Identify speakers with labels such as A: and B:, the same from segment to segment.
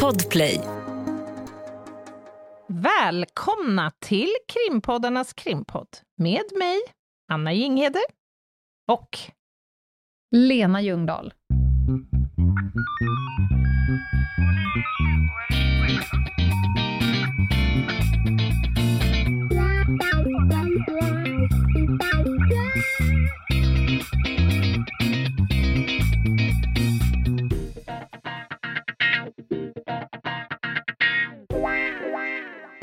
A: Podplay.
B: Välkomna till krimpoddarnas krimpodd med mig, Anna Jinghede och
C: Lena Ljungdahl.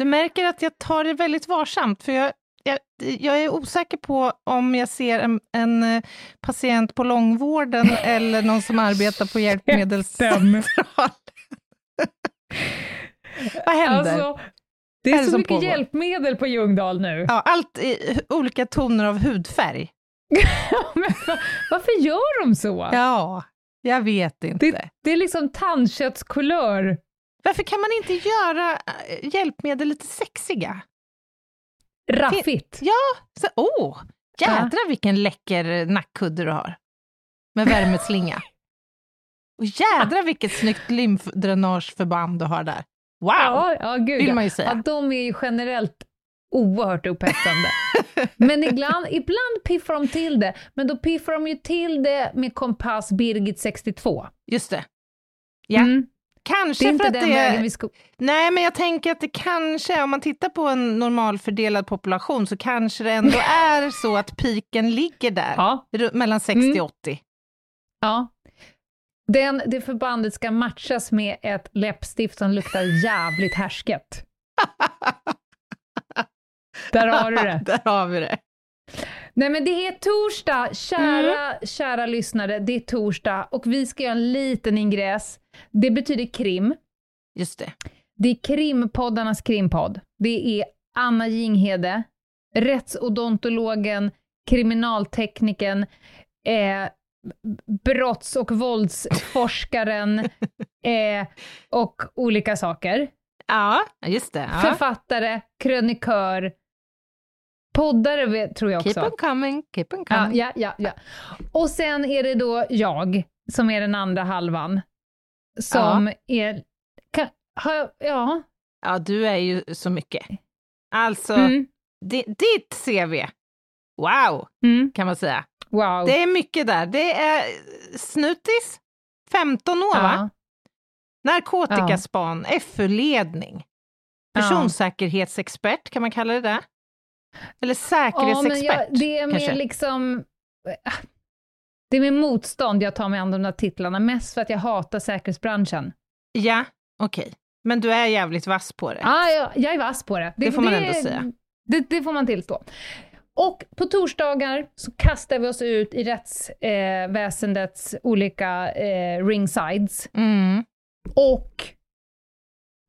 B: Märker att jag tar det väldigt varsamt, för jag, jag, jag är osäker på om jag ser en, en eh, patient på långvården eller någon som arbetar på hjälpmedelscentral. Vad händer?
C: Alltså, det är,
B: är
C: så
B: som
C: mycket
B: pågår?
C: hjälpmedel på Ljungdahl nu.
B: Ja, allt i olika toner av hudfärg.
C: Varför gör de så?
B: Ja, jag vet inte.
C: Det, det är liksom tandköttskulör.
B: Varför kan man inte göra eh, hjälpmedel lite sexiga?
C: Raffigt.
B: Så, åh, jädrar vilken läcker nackkudde du har. Med värmeslinga. Och jädrar vilket snyggt lymfdränageförband du har där. Wow!
C: Ja, ja, gud
B: vill
C: ja.
B: man ju säga.
C: Ja, de är ju generellt oerhört upphetsande. men ibland, ibland piffar de till det, men då piffar de ju till det med kompass Birgit 62.
B: Just det. Ja,
C: Mm.
B: Kanske
C: Det är inte
B: för att
C: den
B: det
C: vägen
B: är...
C: vi ska...
B: Nej, men jag tänker att det kanske, om man tittar på en normalfördelad population, så kanske det ändå är så att piken ligger där,
C: Ja,
B: mellan 60
C: Mm.
B: och 80.
C: ja. Den, det förbandet ska matchas med ett läppstift som luktar jävligt härsket. Där har du det.
B: där har vi det.
C: Nej men det är torsdag, kära, kära lyssnare, det är torsdag och vi ska göra en liten ingress. Det betyder krim.
B: Just det.
C: Det är krimpoddarnas krimpodd. Det är Anna Jinghede, rättsodontologen, kriminaltekniken, eh, brotts och våldsforskaren eh, och olika saker.
B: Ja, just det. Ja.
C: Författare, krönikör, poddare tror jag
B: Keep
C: också.
B: on coming, keep on
C: Ja,
B: coming.
C: ja, ja, ja. Och sen är det då jag, som är den andra halvan, som är... Kan, jag, ja.
B: Ja, du är ju så mycket. Alltså,
C: Mm,
B: di- ditt CV, wow,
C: mm,
B: kan man säga.
C: wow.
B: Det är mycket där. Det är snutis, 15 år va?
C: ja,
B: Narkotikaspan, FU-ledning,
C: Ja.
B: personsäkerhetsexpert, kan man kalla det det? Eller
C: ja,
B: säkerhetsexpert,
C: jag, det är med
B: kanske?
C: liksom... Det är med motstånd jag tar mig an de där titlarna, mest för att jag hatar säkerhetsbranschen.
B: Ja, okej. Men du är jävligt vass på det.
C: Ja, jag, är vass på det.
B: Det får man ändå säga.
C: Det, det får man tillstå. Och på torsdagar så kastar vi oss ut i rättsväsendets eh, olika eh, ringsides.
B: Mm.
C: Och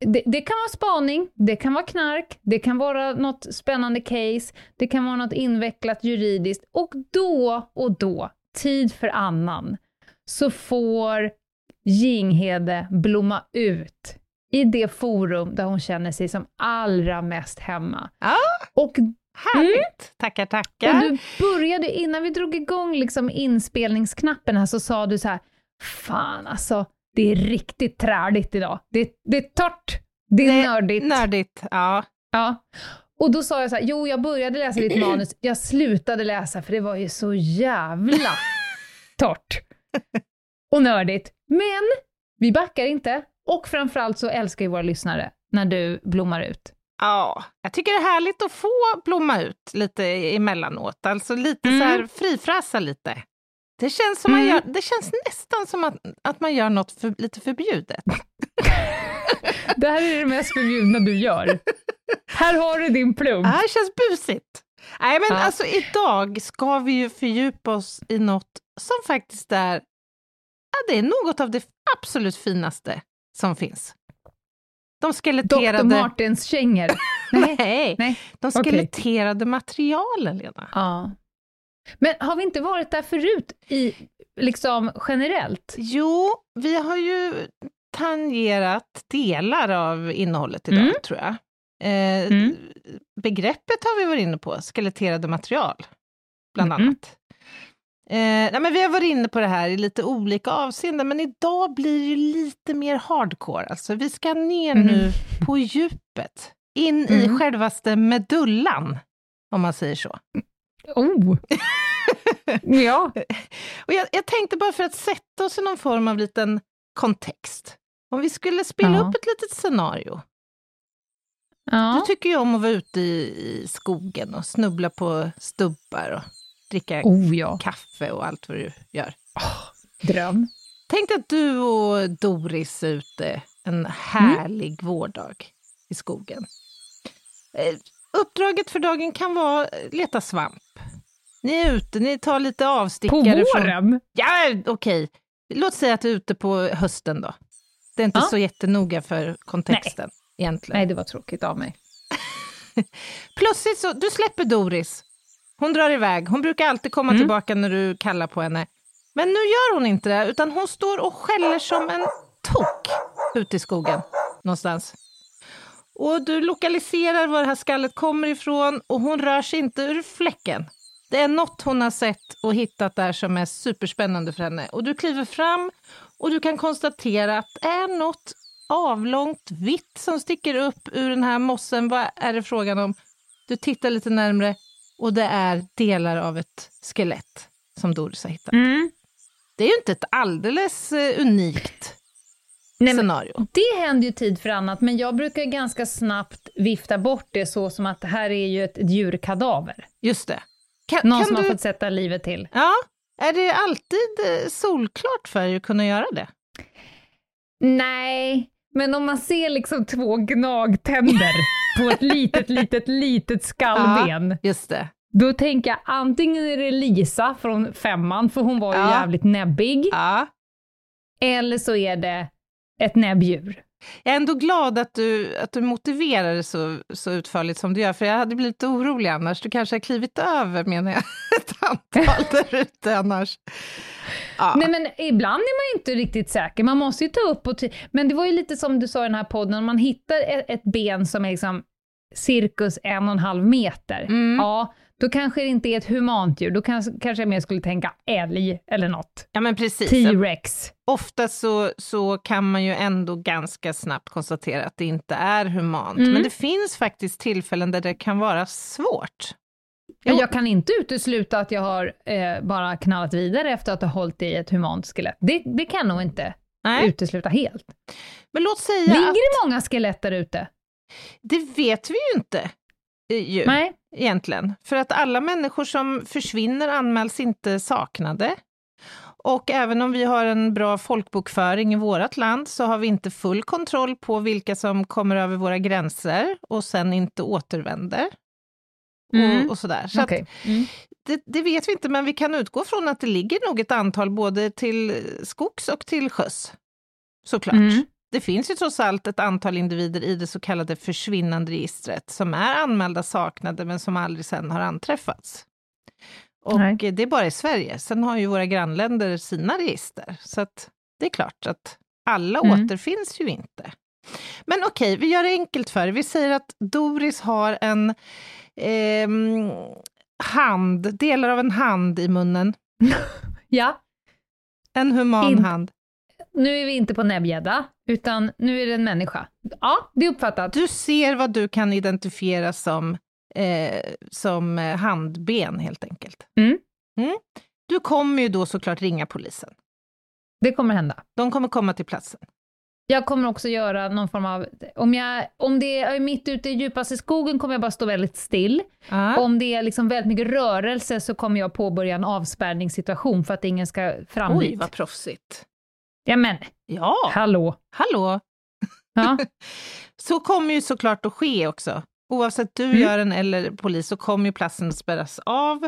C: det, det kan vara spaning, det kan vara knark, det kan vara något spännande case, det kan vara något invecklat juridiskt. Och då och då, tid för annan, så får Jinghede blomma ut i det forum där hon känner sig som allra mest hemma.
B: Ja.
C: Och,
B: Härligt! Tackar,
C: och
B: tackar.
C: du började, innan vi drog igång liksom inspelningsknappen här, så sa du så här, fan alltså, det är riktigt träligt idag. Det, det är torrt, det är
B: Det
C: nördigt.
B: Nördigt, ja.
C: Ja. Och då sa jag så här, jo jag började läsa ditt manus, jag slutade läsa för det var ju så jävla torrt och nördigt. Men vi backar inte och framförallt så älskar ju våra lyssnare när du blommar ut.
B: Ja, jag tycker det är härligt att få blomma ut lite emellanåt. Alltså lite
C: Mm.
B: så här frifräsa lite. Det känns, som man
C: Mm.
B: gör, det känns nästan som att, att man gör något för, lite förbjudet.
C: Det här är det mest förbjudna du gör. Här har du din plugg.
B: Det här känns busigt. Nej, men
C: Ja.
B: alltså idag ska vi ju fördjupa oss i något som faktiskt är, ja, det är något av det absolut finaste som finns. De
C: Dr.
B: skeletterade...
C: Martins kängor. Nej.
B: Nej, de skeletterade materialen, Lena.
C: Ja. Men har vi inte varit där förut, i, liksom generellt?
B: Jo, vi har ju tangerat delar av innehållet idag,
C: Mm.
B: tror jag. Eh,
C: Mm.
B: Begreppet har vi varit inne på, skeletterade material, bland
C: Mhm.
B: annat. Eh, nej, men vi har varit inne på det här i lite olika avseenden, men idag blir det lite mer hardcore. Alltså, vi ska ner
C: Mm.
B: nu på djupet, in i
C: Mm.
B: självaste medullan, om man säger så.
C: Oh! ja.
B: Och jag, jag tänkte bara för att sätta oss i någon form av liten kontext. Om vi skulle spela
C: Ja.
B: upp ett litet scenario.
C: ja.
B: Du tycker ju om att vara ute i, i skogen och snubbla på stubbar och dricka
C: Oh ja.
B: kaffe och allt vad du gör.
C: Dröm.
B: Tänk att du och Doris är ute en härlig vårdag i skogen. Uppdraget för dagen kan vara leta svamp. Ni är ute, ni tar lite
C: På
B: avstickare från...
C: våren?
B: Ja, okej. Låt säga att du är ute på hösten då. Det är inte
C: Ja.
B: så jättenoga för kontexten egentligen.
C: Nej, det var tråkigt av mig.
B: Plötsligt så, du släpper Doris. Hon drar iväg. Hon brukar alltid komma
C: Mm.
B: tillbaka när du kallar på henne. Men nu gör hon inte det, utan hon står och skäller som en tok ute i skogen någonstans. Och du lokaliserar var det här skallet kommer ifrån och hon rör sig inte ur fläcken. Det är något hon har sett och hittat där som är superspännande för henne. Och du kliver fram och du kan konstatera att det är något avlångt vitt som sticker upp ur den här mossen. Vad är det frågan om? Du tittar lite närmre och det är delar av ett skelett som Doris har hittat.
C: Mm.
B: Det är ju inte ett alldeles eh, unikt
C: Nej, men
B: scenario.
C: det händer ju tid för annat, men jag brukar ganska snabbt vifta bort det så som att det här är ju ett djurkadaver.
B: Just det. Kan,
C: Någon
B: kan
C: som
B: du...
C: har fått sätta livet till.
B: Ja, är det alltid eh, solklart för er att kunna göra det?
C: Nej, men om man ser liksom två gnagtänder på ett litet, litet, litet skallben,
B: Just det.
C: då tänker jag antingen är det Lisa från femman, för hon var ju
B: Ja.
C: jävligt näbbig,
B: Ja.
C: eller så är det ett näbbdjur.
B: Jag är ändå glad att du, att du motiverar det så, så utförligt som du gör, för jag hade blivit orolig annars. Du kanske har klivit över, menar jag, ett antal där ute annars. Ja.
C: Nej men ibland är man ju inte riktigt säker, man måste ju ta upp och... Men det var ju lite som du sa i den här podden, om man hittar ett, ett ben som är liksom cirkus en och en halv meter,
B: Mm.
C: ja, då kanske det inte är ett humant djur, då kanske, kanske jag mer skulle tänka älg eller något.
B: ja, men precis.
C: T-rex.
B: Ofta så, så kan man ju ändå ganska snabbt konstatera att det inte är humant.
C: Mm.
B: Men det finns faktiskt tillfällen där det kan vara svårt. Jo.
C: jag kan inte utesluta att jag har eh, bara knallat vidare efter att ha hållit i ett humant skelett. Det, det kan jag nog inte
B: Nej.
C: utesluta helt.
B: Men låt säga
C: Ligger
B: att
C: det många skelett där ute?
B: det vet vi ju inte. eh, Ju.
C: Nej.
B: Egentligen. För att alla människor som försvinner anmäls inte saknade. Och även om vi har en bra folkbokföring i vårt land så har vi inte full kontroll på vilka som kommer över våra gränser och sen inte återvänder.
C: Mm.
B: Och, och sådär. Så
C: Okej. Mm.
B: det, det vet vi inte, men vi kan utgå från att det ligger nog ett antal både till skogs och till sjöss. Såklart.
C: Mm.
B: Det finns ju trots allt ett antal individer i det så kallade försvinnanderegistret som är anmälda saknade men som aldrig sen har anträffats. Och
C: Nej.
B: eh, det är bara i Sverige. Sen har ju våra grannländer sina register. Så det är klart att alla
C: Mm.
B: återfinns ju inte. Men okej, vi gör det enkelt för. Vi säger att Doris har en ehm, hand, delar av en hand i munnen.
C: Ja,
B: En human
C: In-
B: hand.
C: nu är vi inte på näbbgädda, utan nu är det en människa. Ja, det är uppfattat.
B: Du ser vad du kan identifiera som, eh, som eh, handben, helt enkelt.
C: Mm.
B: Mm. Du kommer ju då såklart ringa polisen.
C: Det kommer hända.
B: De kommer komma till platsen.
C: Jag kommer också göra någon form av, om, jag, om det är mitt ute i djupaste skogen kommer jag bara stå väldigt still.
B: Ja.
C: Om det är liksom väldigt mycket rörelse så kommer jag påbörja en avspärrningssituation för att ingen ska fram
B: Oj, vad proffsigt.
C: Ja men,
B: Ja,
C: hallå.
B: hallå.
C: Ja.
B: Så kommer ju såklart att ske också. Oavsett du
C: Mm.
B: gör den eller polis så kommer ju platsen att spärras av.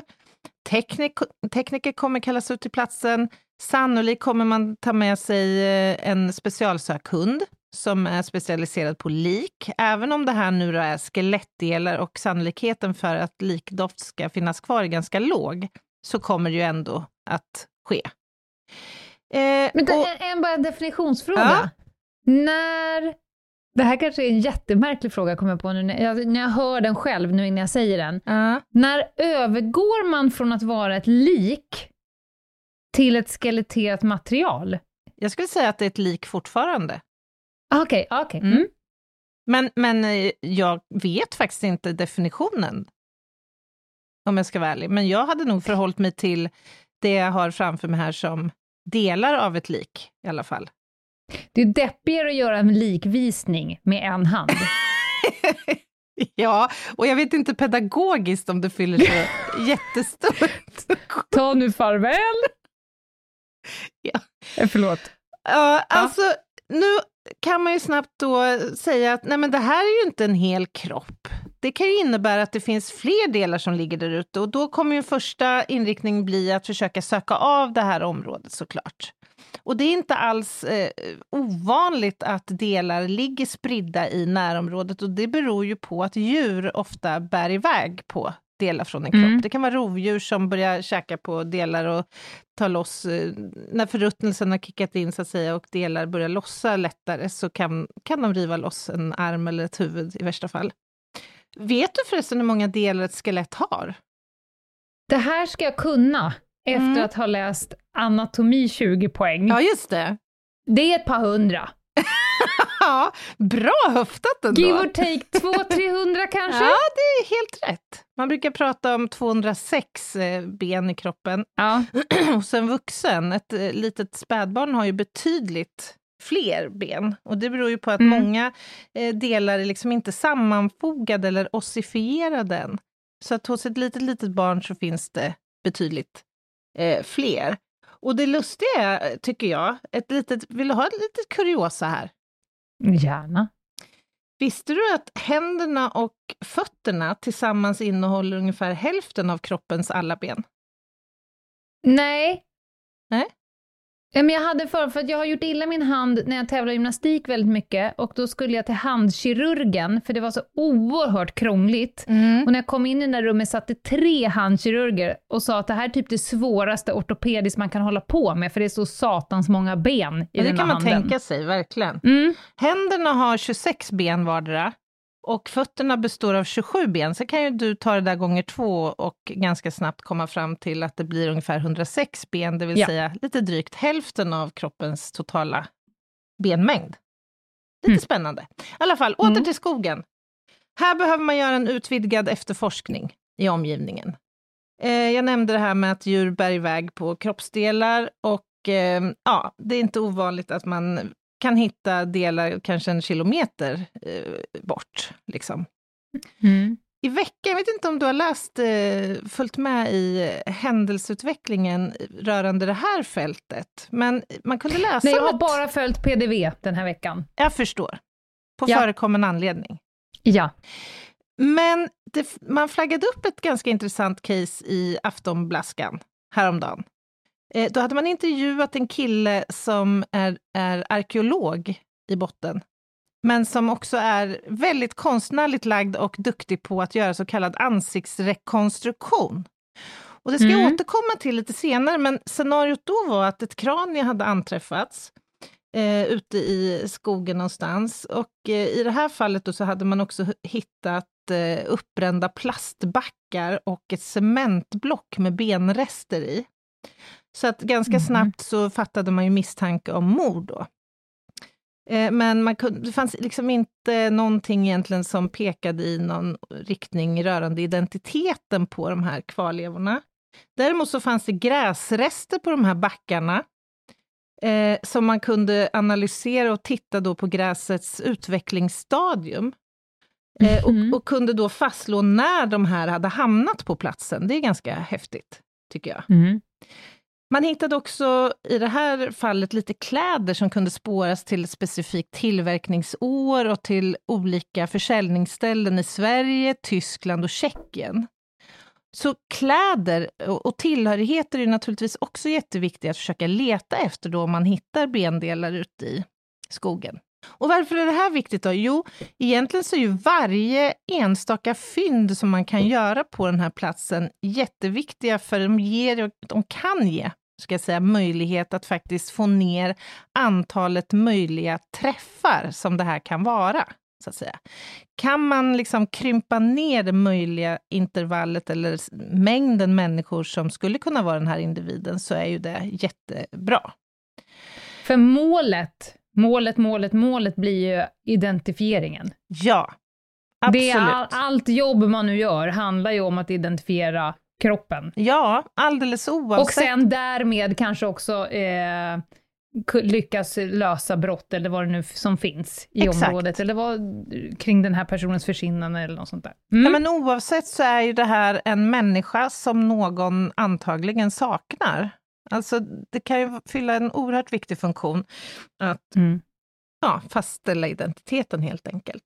B: Teknik, tekniker kommer kallas ut till platsen. Sannolikt kommer man ta med sig eh, en specialsökhund som är specialiserad på lik. Även om det här nu är skelettdelar och sannolikheten för att likdoft ska finnas kvar är ganska låg, så kommer det ju ändå att ske. Eh,
C: Men det
B: och-
C: är en bara en definitionsfråga.
B: Ja.
C: När, det här kanske är en jättemärklig fråga kommer jag på nu, när jag, när jag hör den själv nu innan jag säger den.
B: Ja.
C: När övergår man från att vara ett lik till ett skeletterat material?
B: Jag skulle säga att det är ett lik fortfarande.
C: Okej, okay, okej. Okay.
B: Mm. Men, men eh, jag vet faktiskt inte definitionen, om jag ska vara ärlig. Men jag hade nog förhållit mig till det jag har framför mig här som delar av ett lik i alla fall.
C: Det är deppigare att göra en likvisning med en hand.
B: ja, och jag vet inte pedagogiskt om det fyller så jättestort.
C: Ta nu farväl!
B: Ja.
C: Eh, förlåt.
B: Ja, alltså, ja. nu kan man ju snabbt då säga att nej men det här är ju inte en hel kropp. Det kan ju innebära att det finns fler delar som ligger där ute och då kommer ju första inriktning bli att försöka söka av det här området såklart. Och det är inte alls eh, ovanligt att delar ligger spridda i närområdet och det beror ju på att djur ofta bär iväg på delar från en kropp. Mm. Det kan vara rovdjur som börjar käka på delar och ta loss, eh, när förruttnelsen har kickat in så att säga och delar börjar lossa lättare så kan, kan de riva loss en arm eller ett huvud i värsta fall. Vet du förresten hur många delar ett skelett har?
C: Det här ska jag kunna efter mm. att ha läst anatomi 20 poäng.
B: Ja, just det.
C: Det är ett par hundra.
B: ja, bra höftat ändå.
C: Give or take 200-300 kanske?
B: Ja, det är helt rätt. Man brukar prata om 206 eh, ben i kroppen.
C: Ja.
B: Hos en vuxen, ett eh, litet spädbarn har ju betydligt fler ben. Och det beror ju på att mm. många eh, delar är liksom inte sammanfogade eller ossifierade än. Så att hos ett litet, litet barn så finns det betydligt eh, fler. Och det lustiga är, tycker jag, ett litet, vill du ha ett litet kuriosa här?
C: Gärna.
B: Visste du att händerna och fötterna tillsammans innehåller ungefär hälften av kroppens alla ben?
C: Nej.
B: Nej?
C: Ja, men jag hade för, för att jag har gjort illa min hand när jag tävlar gymnastik väldigt mycket och då skulle jag till handkirurgen för det var så oerhört krångligt. Mm. Och när jag kom in i det där rummet satt det tre handkirurger och sa att det här är typ det svåraste ortopediskt man kan hålla på med för det är så satans många ben i ja,
B: den Det kan man
C: handen.
B: tänka sig, verkligen.
C: Mm.
B: Händerna har 26 ben vardera och fötterna består av 27 ben, så kan ju du ta det där gånger två och ganska snabbt komma fram till att det blir ungefär 106 ben, det vill ja. säga lite drygt hälften av kroppens totala benmängd. Lite mm. spännande. I alla fall, åter mm. till skogen. Här behöver man göra en utvidgad efterforskning i omgivningen. Eh, jag nämnde det här med att djur bär iväg på kroppsdelar och eh, ja, det är inte ovanligt att man kan hitta delar kanske en kilometer eh, bort. Liksom.
C: Mm.
B: I veckan, jag vet inte om du har läst, eh, följt med i händelseutvecklingen rörande det här fältet, men man kunde läsa...
C: Nej, jag har ett... bara följt PDV den här veckan.
B: Jag förstår. På ja. förekommen anledning.
C: Ja.
B: Men det, man flaggade upp ett ganska intressant case i Aftonblaskan häromdagen. Eh, då hade man intervjuat en kille som är, är arkeolog i botten, men som också är väldigt konstnärligt lagd och duktig på att göra så kallad ansiktsrekonstruktion. Och det ska mm. jag återkomma till lite senare, men scenariot då var att ett kranie hade anträffats eh, ute i skogen någonstans. Och eh, i det här fallet då så hade man också hittat eh, uppbrända plastbackar och ett cementblock med benrester i. Så att ganska mm. snabbt så fattade man ju misstanke om mord då. Eh, men man kunde, det fanns liksom inte någonting egentligen som pekade i någon riktning rörande identiteten på de här kvarlevorna. Däremot så fanns det gräsrester på de här backarna eh, som man kunde analysera och titta då på gräsets utvecklingsstadium. Eh, och, och, kunde då fastslå när de här hade hamnat på platsen. Det är ganska häftigt, tycker jag.
C: Mm.
B: Man hittade också i det här fallet lite kläder som kunde spåras till ett specifikt tillverkningsår och till olika försäljningsställen i Sverige, Tyskland och Tjeckien. Så kläder och tillhörigheter är naturligtvis också jätteviktiga att försöka leta efter då om man hittar bendelar ute i skogen. Och varför är det här viktigt då? Jo, egentligen så är ju varje enstaka fynd som man kan göra på den här platsen jätteviktiga, för de, ger, de kan ge ska jag säga, möjlighet att faktiskt få ner antalet möjliga träffar som det här kan vara. så att säga. Kan man liksom krympa ner det möjliga intervallet eller mängden människor som skulle kunna vara den här individen, så är ju det jättebra.
C: För målet, målet, målet, målet blir ju identifieringen.
B: Ja, absolut.
C: Det är all, allt jobb man nu gör handlar ju om att identifiera kroppen.
B: Ja, alldeles oavsett.
C: Och sen därmed kanske också eh, lyckas lösa brott eller vad det nu som finns i Exakt. området, eller vad, kring den här personens försvinnande eller något sånt där.
B: Mm. Ja, men oavsett så är ju det här en människa som någon antagligen saknar. Alltså det kan ju fylla en oerhört viktig funktion att mm ja, fastställa identiteten helt enkelt.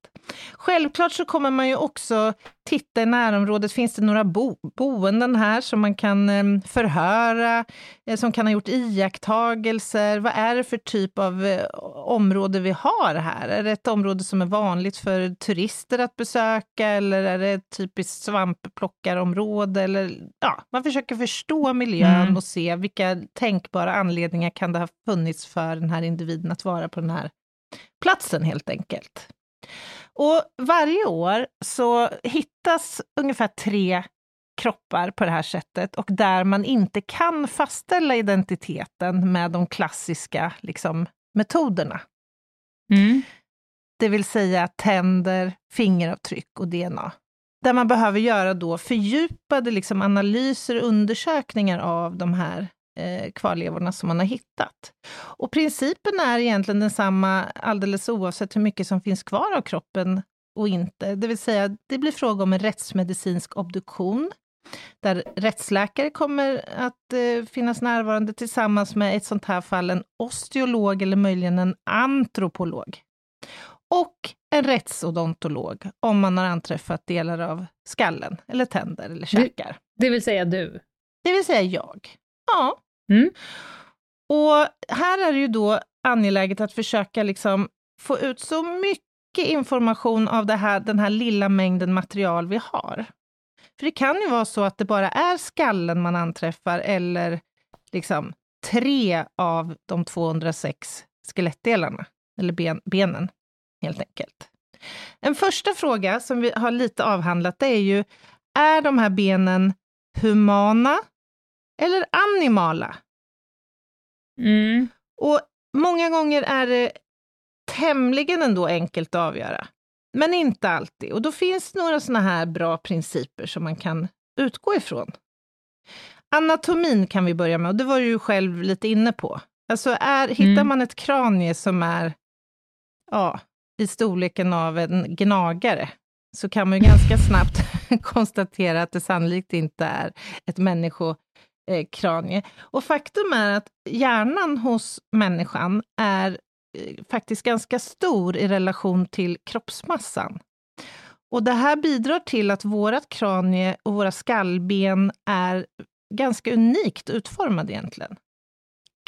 B: Självklart så kommer man ju också titta i närområdet, finns det några bo boenden här som man kan eh, förhöra, eh, som kan ha gjort iakttagelser? Vad är det för typ av eh, område vi har här? Är det ett område som är vanligt för turister att besöka eller är det ett typiskt svampplockarområde? Eller, ja, man försöker förstå miljön mm. och se vilka tänkbara anledningar kan det ha funnits för den här individen att vara på den här platsen helt enkelt. Och varje år så hittas ungefär tre kroppar på det här sättet och där man inte kan fastställa identiteten med de klassiska liksom, metoderna. Mm. Det vill säga tänder, fingeravtryck och DNA. Där man behöver göra då fördjupade liksom, analyser och undersökningar av de här eh, kvarlevorna som man har hittat. Och principen är egentligen densamma alldeles oavsett hur mycket som finns kvar av kroppen och inte. Det vill säga, det blir fråga om en rättsmedicinsk obduktion där rättsläkare kommer att eh, finnas närvarande tillsammans med i ett sånt här fall en osteolog eller möjligen en antropolog. Och en rättsodontolog om man har anträffat delar av skallen, eller tänder eller käkar. Det,
C: det vill säga du?
B: Det vill säga jag. Ja. Mm. Och här är det ju då angeläget att försöka liksom få ut så mycket information av det här, den här lilla mängden material vi har. För det kan ju vara så att det bara är skallen man anträffar eller liksom tre av de 206 skelettdelarna, eller ben, benen, helt enkelt. En första fråga som vi har lite avhandlat, det är ju, är de här benen humana eller animala? Mm. Och många gånger är det tämligen ändå enkelt att avgöra, men inte alltid. Och då finns det några sådana här bra principer som man kan utgå ifrån. Anatomin kan vi börja med, och det var du ju själv lite inne på. Alltså är, hittar mm. man ett kranie som är ja, i storleken av en gnagare, så kan man ju ganska snabbt konstatera att det sannolikt inte är ett människo eh, kranie. Och faktum är att hjärnan hos människan är eh, faktiskt ganska stor i relation till kroppsmassan. Och det här bidrar till att vårt kranie och våra skallben är ganska unikt utformade egentligen.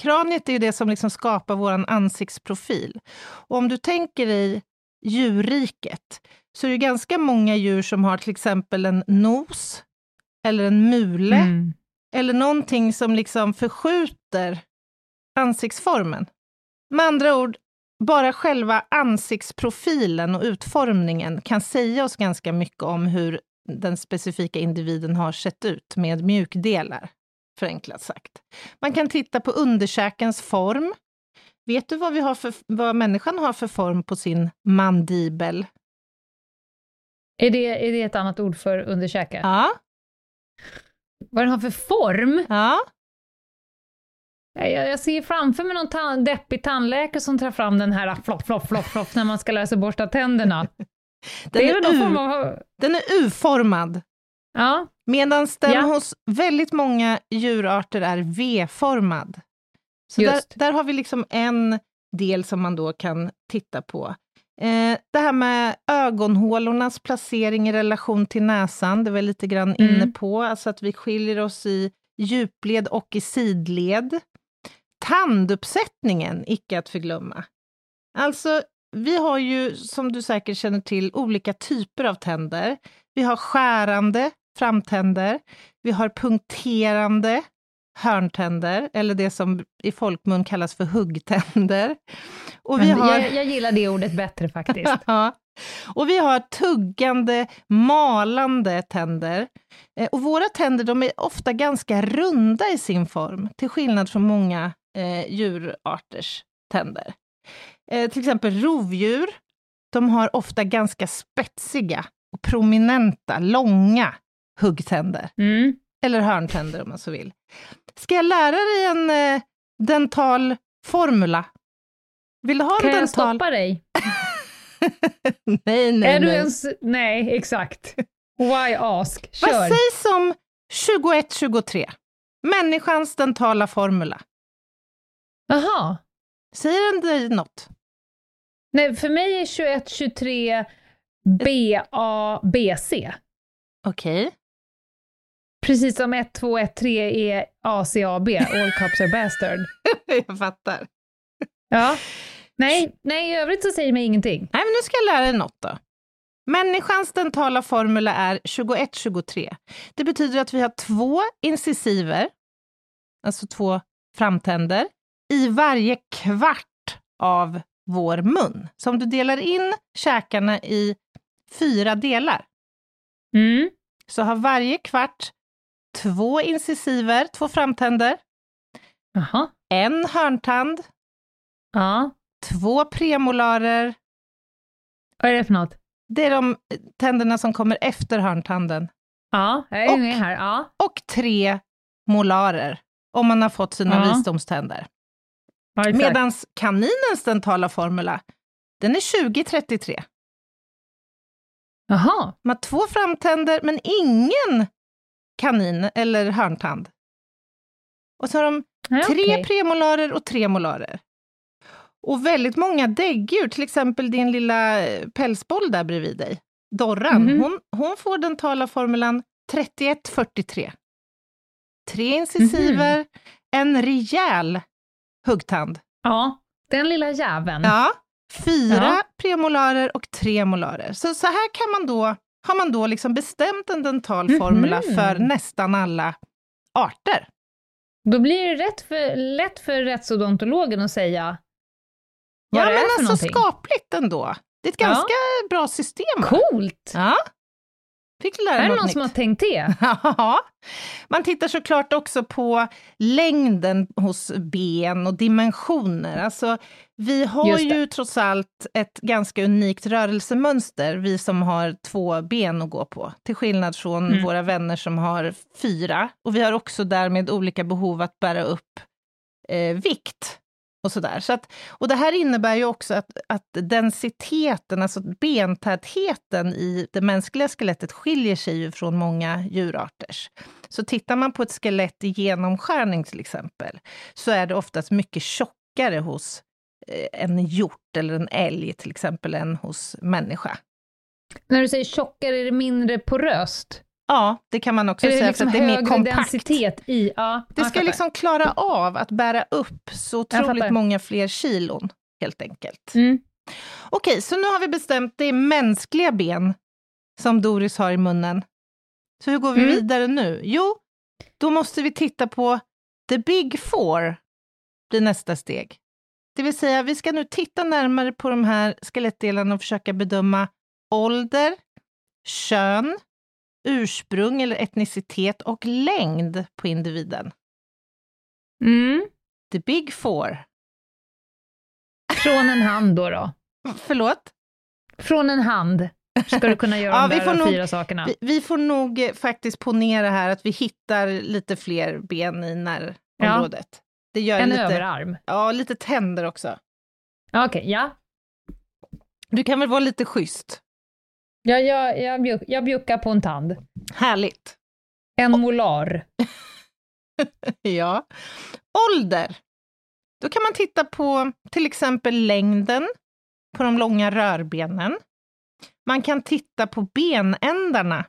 B: Kraniet är ju det som liksom skapar vår ansiktsprofil. Och om du tänker i djurriket, så är det ganska många djur som har till exempel en nos, eller en mule, mm eller någonting som liksom förskjuter ansiktsformen. Med andra ord, bara själva ansiktsprofilen och utformningen kan säga oss ganska mycket om hur den specifika individen har sett ut med mjukdelar, förenklat sagt. Man kan titta på underkäkens form. Vet du vad, vi har för, vad människan har för form på sin mandibel?
C: Är det, är det ett annat ord för underkäke?
B: Ja,
C: vad den har för form?
B: Ja.
C: Jag, jag ser framför mig någon ta deppig tandläkare som tar fram den här flopp, flopp, flopp, flopp när man ska lära sig borsta tänderna.
B: Den är, är, U, av... den är U-formad.
C: Ja.
B: Medan den ja. hos väldigt många djurarter är V-formad. Så där, där, har vi liksom en del som man då kan titta på. Eh, det här med ögonhålornas placering i relation till näsan, det var jag lite grann mm. inne på, alltså att vi skiljer oss i djupled och i sidled. Tanduppsättningen, icke att förglömma. Alltså, vi har ju, som du säkert känner till, olika typer av tänder. Vi har skärande framtänder, vi har punkterande hörntänder, eller det som i folkmun kallas för huggtänder.
C: Och vi har... jag, jag gillar det ordet bättre faktiskt.
B: Och vi har tuggande, malande tänder. Eh, och våra tänder de är ofta ganska runda i sin form, till skillnad från många eh, djurarters tänder. Eh, till exempel rovdjur, de har ofta ganska spetsiga och prominenta, långa huggtänder.
C: Mm.
B: Eller hörntänder om man så vill. Ska jag lära dig en eh, dental formula? Vill du ha en
C: Kan jag
B: dental?
C: stoppa dig?
B: nej, nej,
C: är du
B: nej.
C: ens... Nej, exakt. Why ask?
B: Vad
C: Kör.
B: sägs om 2123? Människans dentala formula.
C: Jaha.
B: Säger den dig något?
C: Nej, för mig är 21, 23 BABC.
B: Okej.
C: Precis som 1, 2, 1, 3 är ACAB, All Cops are Bastard.
B: jag fattar.
C: Ja. Nej, nej, i övrigt så säger mig ingenting.
B: Nej, men nu ska jag lära dig något då. Människans dentala formula är 2123. Det betyder att vi har två incisiver, alltså två framtänder, i varje kvart av vår mun. Så om du delar in käkarna i fyra delar,
C: Mm.
B: så har varje kvart två incisiver, två framtänder,
C: Jaha.
B: en hörntand,
C: Ja.
B: två premolarer.
C: Vad är det för något?
B: Det är de tänderna som kommer efter hörntanden.
C: Ja, jag är
B: Och-
C: med här. Ja.
B: och tre molarer om man har fått sina
C: Ja.
B: visdomständer.
C: ja.
B: Medan kaninens dentala formula, den är 2033.
C: Jaha.
B: Man har två framtänder men ingen kanin eller hörntand. Och så har de
C: Ja,
B: tre
C: okej.
B: premolarer och tre molarer. Och väldigt många däggdjur, till exempel din lilla eh, pälsboll där bredvid dig, Dorran,
C: Mhm.
B: hon, hon får dentala formulan 3143. Tre incisiver,
C: Mhm.
B: en rejäl huggtand.
C: Ja, den lilla jäveln.
B: Ja, fyra
C: Ja.
B: premolarer och tre molarer. Så, så här kan man då, har man då liksom bestämt en dental formula
C: Mhm.
B: för nästan alla arter.
C: Då blir det rätt för, lätt för rättsodontologen att säga vad
B: ja, men alltså
C: någonting.
B: skapligt ändå. Det är ett
C: Ja.
B: ganska bra system.
C: Coolt!
B: Ja. Fick lära
C: Är det någon som har
B: nytt?
C: tänkt det?
B: Ja. Man tittar såklart också på längden hos ben och dimensioner. Alltså, vi har ju trots allt ett ganska unikt rörelsemönster, vi som har två ben att gå på, till skillnad från
C: Mm.
B: våra vänner som har fyra. Och vi har också därmed olika behov att bära upp eh, vikt och sådär. Så att, och det här innebär ju också att, att densiteten, alltså bentätheten i det mänskliga skelettet skiljer sig ju från många djurarters. Så tittar man på ett skelett i genomskärning till exempel, så är det oftast mycket tjockare hos eh, en hjort eller en älg till exempel än hos människa.
C: När du säger tjockare, är det mindre poröst?
B: Ja, det kan man också säga,
C: liksom
B: för att det är mer kompakt.
C: i? Ja,
B: Det ska liksom klara av att bära upp så otroligt många fler kilon, helt enkelt.
C: Mm.
B: Okej, så nu har vi bestämt det är mänskliga ben som Doris har i munnen. Så hur går vi
C: Mm.
B: vidare nu? Jo, då måste vi titta på the big four, blir nästa steg. Det vill säga, vi ska nu titta närmare på de här skelettdelarna och försöka bedöma ålder, kön, ursprung eller etnicitet och längd på individen.
C: Mm.
B: The big four.
C: Från en hand då, då?
B: Förlåt?
C: Från en hand ska du kunna göra
B: Ja,
C: de där
B: får nog-
C: fyra sakerna.
B: Vi, vi får nog eh, faktiskt ponera här att vi hittar lite fler ben i närområdet. Det gör
C: en
B: lite,
C: överarm.
B: ja, lite tänder också.
C: Ja, Okej, ja.
B: Du kan väl vara lite schysst?
C: Jag, jag, jag, bjuck, jag bjuckar på en tand.
B: Härligt.
C: En molar.
B: Ja. Ålder. Då kan man titta på till exempel längden på de långa rörbenen. Man kan titta på benändarna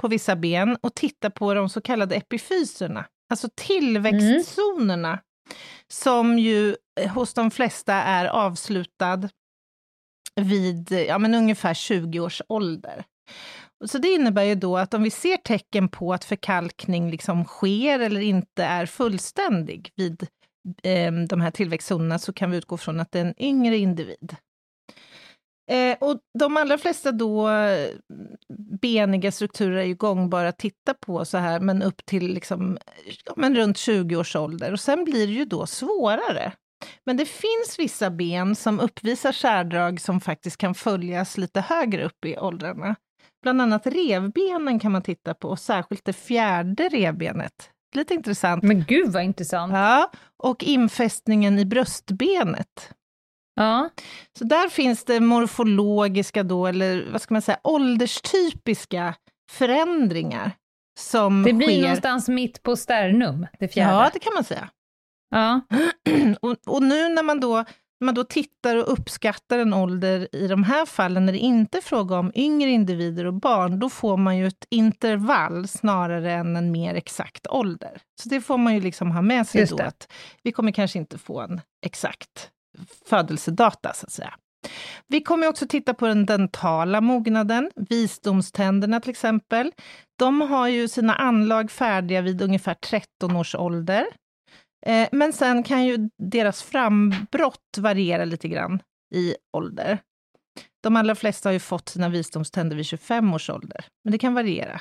B: på vissa ben och titta på de så kallade epifyserna, alltså tillväxtzonerna, som ju eh, hos de flesta är avslutad vid ja, men ungefär 20 års ålder. Så det innebär ju då att om vi ser tecken på att förkalkning liksom sker eller inte är fullständig vid eh, de här tillväxtzonerna så kan vi utgå från att det är en yngre individ. Eh, och de allra flesta då beniga strukturer är ju gångbara att titta på så här, men upp till liksom, ja, men runt 20 års ålder. Och sen blir det ju då svårare. Men det finns vissa ben som uppvisar särdrag som faktiskt kan följas lite högre upp i åldrarna. Bland annat revbenen kan man titta på, särskilt det fjärde revbenet. Lite intressant.
C: Men gud vad intressant!
B: Ja, och infästningen i bröstbenet.
C: Ja.
B: Så där finns det morfologiska då, eller vad ska man säga, ålderstypiska förändringar som
C: Det blir
B: sker.
C: någonstans mitt på sternum, det fjärde.
B: Ja, det kan man säga.
C: Ja.
B: och, och nu när man då när man då tittar och uppskattar en ålder i de här fallen, när det inte är fråga om yngre individer och barn, då får man ju ett intervall snarare än en mer exakt ålder. Så det får man ju liksom ha med sig då, att vi kommer kanske inte få en exakt födelsedata, så att säga. Vi kommer också titta på den dentala mognaden, visdomständerna till exempel. De har ju sina anlag färdiga vid ungefär 13 års ålder. Eh, Men sen kan ju deras frambrott variera lite grann i ålder. De allra flesta har ju fått sina visdomständer vid 25 års ålder, men det kan variera.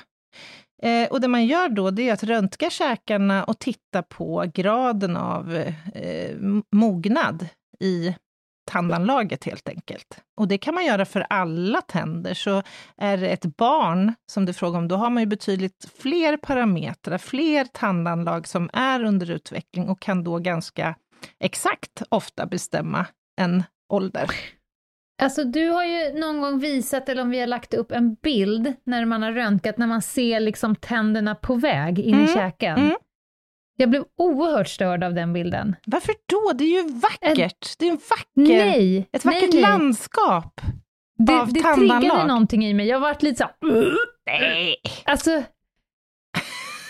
B: Eh, och det man gör då, det är att röntga käkarna och titta på graden av eh, mognad i tandanlaget helt enkelt. Och det kan man göra för alla tänder, så är det ett barn som det är fråga om, då har man ju betydligt fler parametrar, fler tandanlag som är under utveckling och kan då ganska exakt ofta bestämma en ålder.
C: Alltså du har ju någon gång visat, eller om vi har lagt upp en bild, när man har röntgat, när man ser liksom tänderna på väg in i
B: Mm,
C: käken.
B: mm.
C: Jag blev oerhört störd av den bilden.
B: Varför då? Det är ju vackert! Det är en vacker,
C: Nej!
B: ett vackert
C: nej, nej.
B: landskap.
C: Det,
B: av
C: det
B: tandanlag.
C: triggade någonting i mig. Jag varit lite så
B: Nej.
C: Alltså,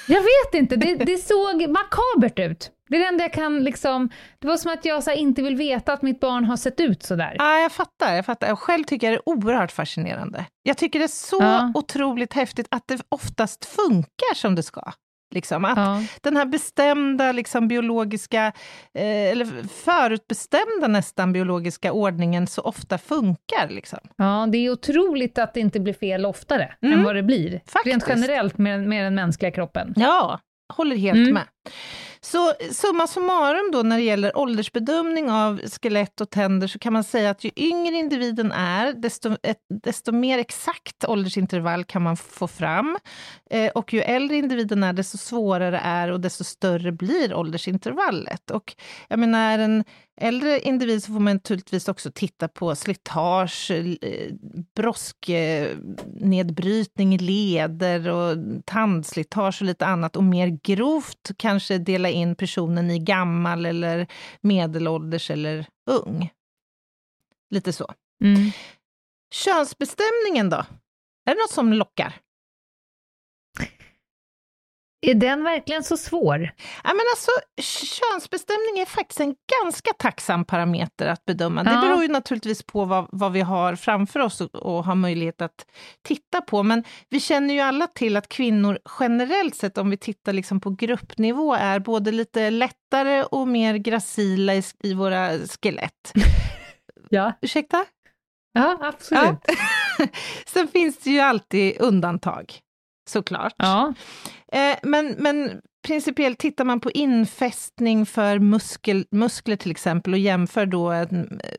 C: jag vet inte, det, det såg makabert ut. Det är det enda jag kan liksom, det var som att jag så inte vill veta att mitt barn har sett ut sådär.
B: Ja, jag fattar. Jag fattar. Jag själv tycker jag det är oerhört fascinerande. Jag tycker det är så
C: Ja.
B: otroligt häftigt att det oftast funkar som det ska. Liksom, att
C: Ja.
B: den här bestämda liksom, biologiska, eh, eller förutbestämda nästan biologiska ordningen så ofta funkar. Liksom.
C: ja, det är otroligt att det inte blir fel oftare
B: Mm.
C: än vad det blir.
B: Faktiskt.
C: Rent generellt med, med den mänskliga kroppen.
B: Ja, håller helt
C: Mm.
B: med. Så summa summarum då när det gäller åldersbedömning av skelett och tänder så kan man säga att ju yngre individen är, desto, ett, desto mer exakt åldersintervall kan man få fram. Eh, och ju äldre individen är, desto svårare är och desto större blir åldersintervallet. Och jag menar, är en äldre individ så får man naturligtvis också titta på slitage, eh, brosknedbrytning eh, i leder och tandslitage och lite annat. Och mer grovt kanske dela in personen i gammal eller medelålders eller ung. Lite så.
C: Mm.
B: Könsbestämningen då? Är det något som lockar?
C: Är den verkligen så svår?
B: Ja, men alltså, könsbestämning är faktiskt en ganska tacksam parameter att bedöma. Det
C: Ja.
B: beror ju naturligtvis på vad, vad vi har framför oss och, och har möjlighet att titta på. Men vi känner ju alla till att kvinnor generellt sett, om vi tittar liksom på gruppnivå, är både lite lättare och mer gracila i, i våra skelett.
C: Ja,
B: Ursäkta?
C: ja absolut.
B: Sen finns det ju alltid undantag, såklart.
C: Ja.
B: Eh, men, men principiellt tittar man på infästning för muskel, muskler till exempel och jämför då ett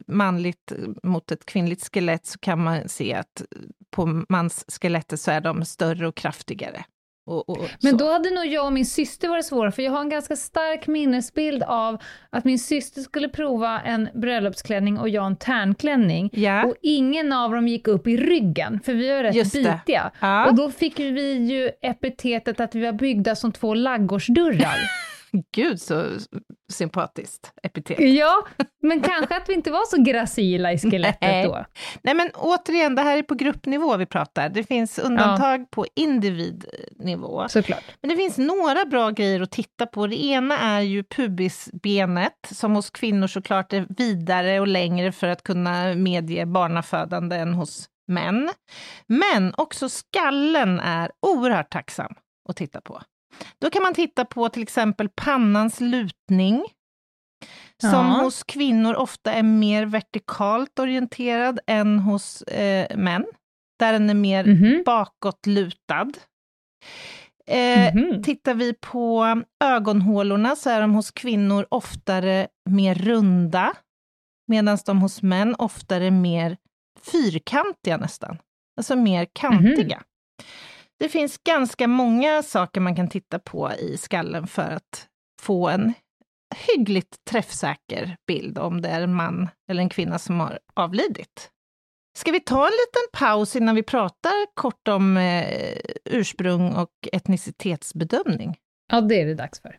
B: manligt mot ett kvinnligt skelett så kan man se att på mansskelettet så är de större och kraftigare. Och, och,
C: Men då hade nog jag och min syster varit svåra, för jag har en ganska stark minnesbild av att min syster skulle prova en bröllopsklänning och jag en tärnklänning.
B: Ja.
C: Och ingen av dem gick upp i ryggen, för vi var rätt
B: Just
C: bitiga.
B: Ja.
C: Och då fick vi ju epitetet att vi var byggda som två laggårdsdörrar.
B: Gud så sympatiskt epitet.
C: ja, men kanske att vi inte var så gracila i skelettet
B: Nej.
C: då.
B: Nej men återigen, det här är på gruppnivå vi pratar. Det finns undantag på individnivå.
C: Såklart.
B: Men det finns några bra grejer att titta på. Det ena är ju pubisbenet, som hos kvinnor såklart är vidare och längre för att kunna medge barnafödande än hos män. Men också skallen är oerhört tacksam att titta på. Då kan man titta på till exempel pannans lutning. som
C: Ja.
B: hos kvinnor ofta är mer vertikalt orienterad än hos eh, män, där den är mer
C: Mhm.
B: bakåtlutad. Eh,
C: Mhm.
B: Tittar vi på ögonhålorna så är de hos kvinnor oftare mer runda, medan de hos män oftare mer fyrkantiga nästan. Alltså mer kantiga. Det finns ganska många saker man kan titta på i skallen för att få en hyggligt träffsäker bild om det är en man eller en kvinna som har avlidit. Ska vi ta en liten paus innan vi pratar kort om eh, ursprung och etnicitetsbedömning?
C: Ja, det är det dags för.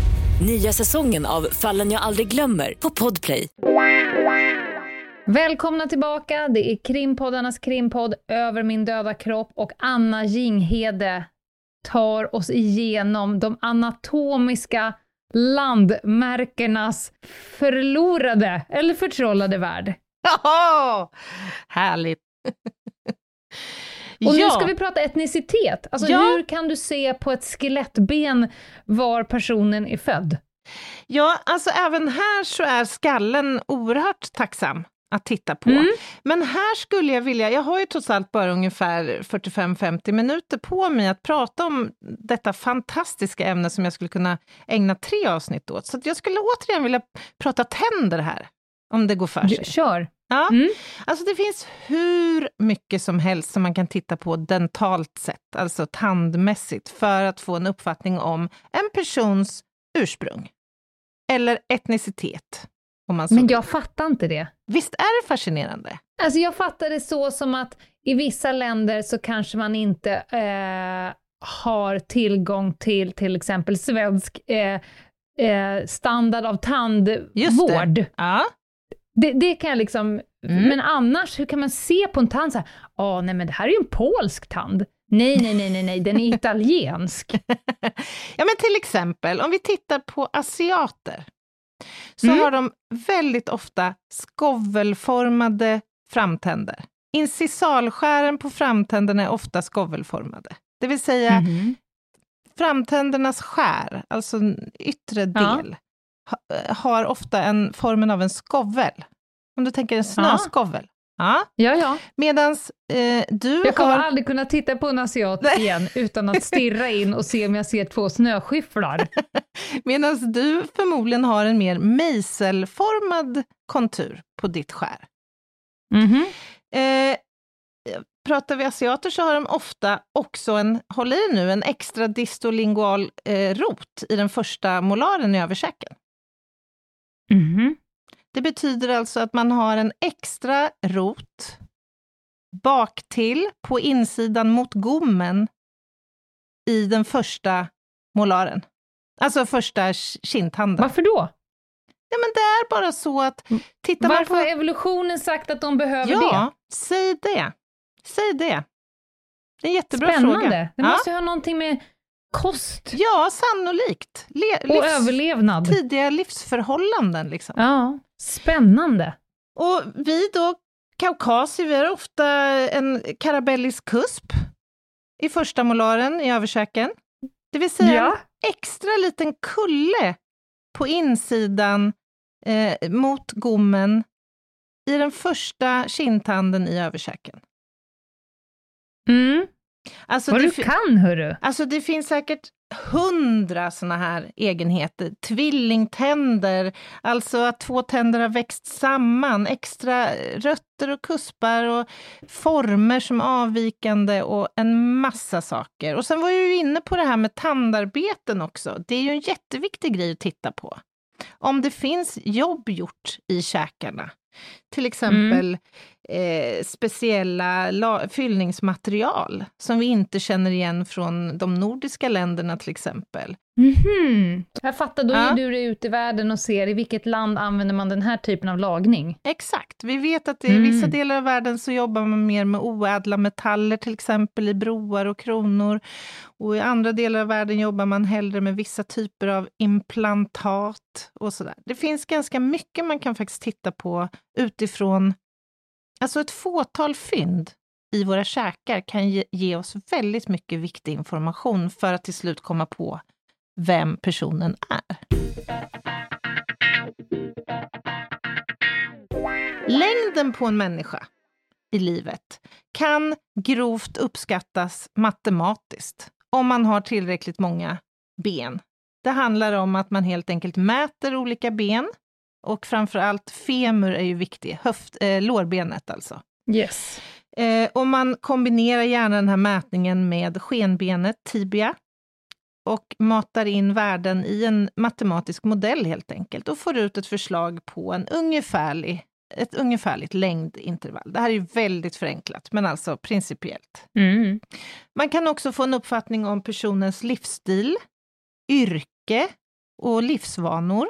A: Nya säsongen av Fallen jag aldrig glömmer på Podplay.
C: Välkomna tillbaka. Det är krimpoddarnas krimpodd Över min döda kropp och Anna Jinghede tar oss igenom de anatomiska landmärkenas förlorade eller förtrollade värld.
B: Jaha! Härligt!
C: Och nu
B: Ja.
C: ska vi prata etnicitet. Alltså
B: Ja.
C: hur kan du se på ett skelettben var personen är född?
B: Ja, alltså även här så är skallen oerhört tacksam att titta på.
C: Mm.
B: Men här skulle jag vilja, jag har ju trots allt bara ungefär 45-50 minuter på mig att prata om detta fantastiska ämne som jag skulle kunna ägna tre avsnitt åt. Så jag skulle återigen vilja prata tänder här, om det går för sig.
C: Kör!
B: Ja.
C: Mm.
B: Alltså det finns hur mycket som helst som man kan titta på dentalt sett, alltså tandmässigt, för att få en uppfattning om en persons ursprung. Eller etnicitet, om man så
C: Men jag fattar inte det.
B: Visst är det fascinerande?
C: Alltså jag fattar det så som att i vissa länder så kanske man inte eh, har tillgång till till exempel svensk eh, eh, standard av tandvård.
B: Ja.
C: Det, det kan jag liksom,
B: Mm.
C: men annars, hur kan man se på en tand så här, åh nej men det här är ju en polsk tand. Nej, nej, nej, nej, nej, den är italiensk.
B: ja, men till exempel, om vi tittar på asiater, så
C: Mm.
B: har de väldigt ofta skovelformade framtänder. Incisalskären på framtänderna är ofta skovelformade. Det vill säga,
C: Mhm.
B: framtändernas skär, alltså yttre
C: Ja.
B: del, ha, har ofta en formen av en skovel. Om du tänker en snöskovel. Ja.
C: Ja, ja.
B: Medan eh, du
C: Jag kommer
B: har...
C: aldrig kunna titta på en asiat
B: Nej.
C: igen utan att stirra in och se om jag ser två snöskyfflar.
B: Medan du förmodligen har en mer mejselformad kontur på ditt skär.
C: Mhm.
B: Eh, pratar vi asiater så har de ofta också en, håll i nu, en extra distolingual eh, rot i den första molaren i överkäken.
C: Mhm.
B: Det betyder alltså att man har en extra rot bak till på insidan mot gommen i den första molaren. Alltså första kindtanden.
C: Varför då?
B: Ja, men det är bara så att tittar man
C: Varför
B: på...
C: har evolutionen sagt att de behöver
B: Ja, säg det. Säg det. Det är en
C: det?
B: jättebra
C: Spännande.
B: fråga.
C: Det
B: Ja.
C: måste ju ha någonting med kost
B: ja, sannolikt. Le-
C: och
B: livs-
C: överlevnad.
B: Tidiga livsförhållanden liksom.
C: Ja, spännande.
B: Och vi då, kaukasier, vi har ofta en karabellisk kusp i första molaren i överkäken. Det vill säga
C: Ja.
B: en extra liten kulle på insidan eh, mot gommen i den första kindtanden i överkäken.
C: Mm.
B: Alltså
C: Vad du kan, hörru.
B: alltså det finns säkert hundra såna här egenheter. Tvillingtänder, alltså att två tänder har växt samman, extra rötter och kuspar och former som avvikande och en massa saker. Och sen var jag ju inne på det här med tandarbeten också. Det är ju en jätteviktig grej att titta på. Om det finns jobb gjort i käkarna. Till exempel eh, speciella la- fyllningsmaterial som vi inte känner igen från de nordiska länderna till exempel.
C: Mhm. Jag fattar, då
B: Ja.
C: ger du dig ut i världen och ser i vilket land använder man den här typen av lagning.
B: Exakt. Vi vet att i vissa
C: Mm.
B: delar av världen så jobbar man mer med oädla metaller, till exempel i broar och kronor. Och i andra delar av världen jobbar man hellre med vissa typer av implantat och sådär. Det finns ganska mycket man kan faktiskt titta på utifrån, alltså ett fåtal fynd i våra käkar kan ge, ge oss väldigt mycket viktig information för att till slut komma på vem personen är. Längden på en människa i livet kan grovt uppskattas matematiskt om man har tillräckligt många ben. Det handlar om att man helt enkelt mäter olika ben och framför allt femur är ju viktig, höft, eh, lårbenet alltså.
C: Yes.
B: Eh, och man kombinerar gärna den här mätningen med skenbenet, tibia, och matar in värden i en matematisk modell helt enkelt och får ut ett förslag på en ungefärlig, ett ungefärligt längdintervall. Det här är väldigt förenklat, men alltså principiellt.
C: Mm.
B: Man kan också få en uppfattning om personens livsstil, yrke och livsvanor.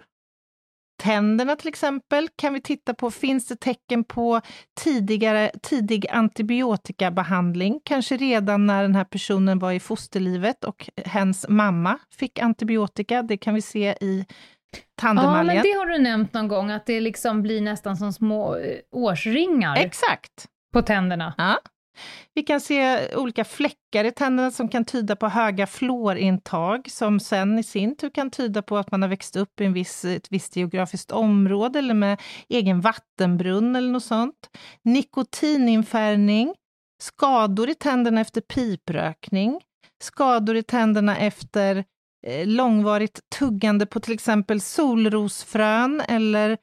B: Tänderna till exempel kan vi titta på, finns det tecken på tidigare, tidig antibiotikabehandling? Kanske redan när den här personen var i fosterlivet och hens mamma fick antibiotika. Det kan vi se i
C: Ja,
B: tandemaljen.
C: men det har du nämnt någon gång, att det liksom blir nästan som små eh, årsringar
B: Exakt.
C: på tänderna.
B: Ja. Vi kan se olika fläckar i tänderna som kan tyda på höga fluorintag, som sen i sin tur kan tyda på att man har växt upp i en viss, ett visst geografiskt område eller med egen vattenbrunn eller något sånt. Nikotininfärgning, skador i tänderna efter piprökning, skador i tänderna efter eh, långvarigt tuggande på till exempel solrosfrön eller